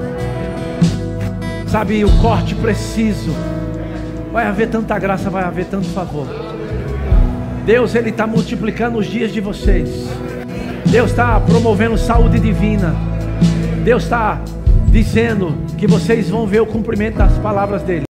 Sabe, o corte preciso. Vai haver tanta graça, vai haver tanto favor. Deus, Ele está multiplicando os dias de vocês. Deus está promovendo saúde divina. Deus está dizendo que vocês vão ver o cumprimento das palavras dele.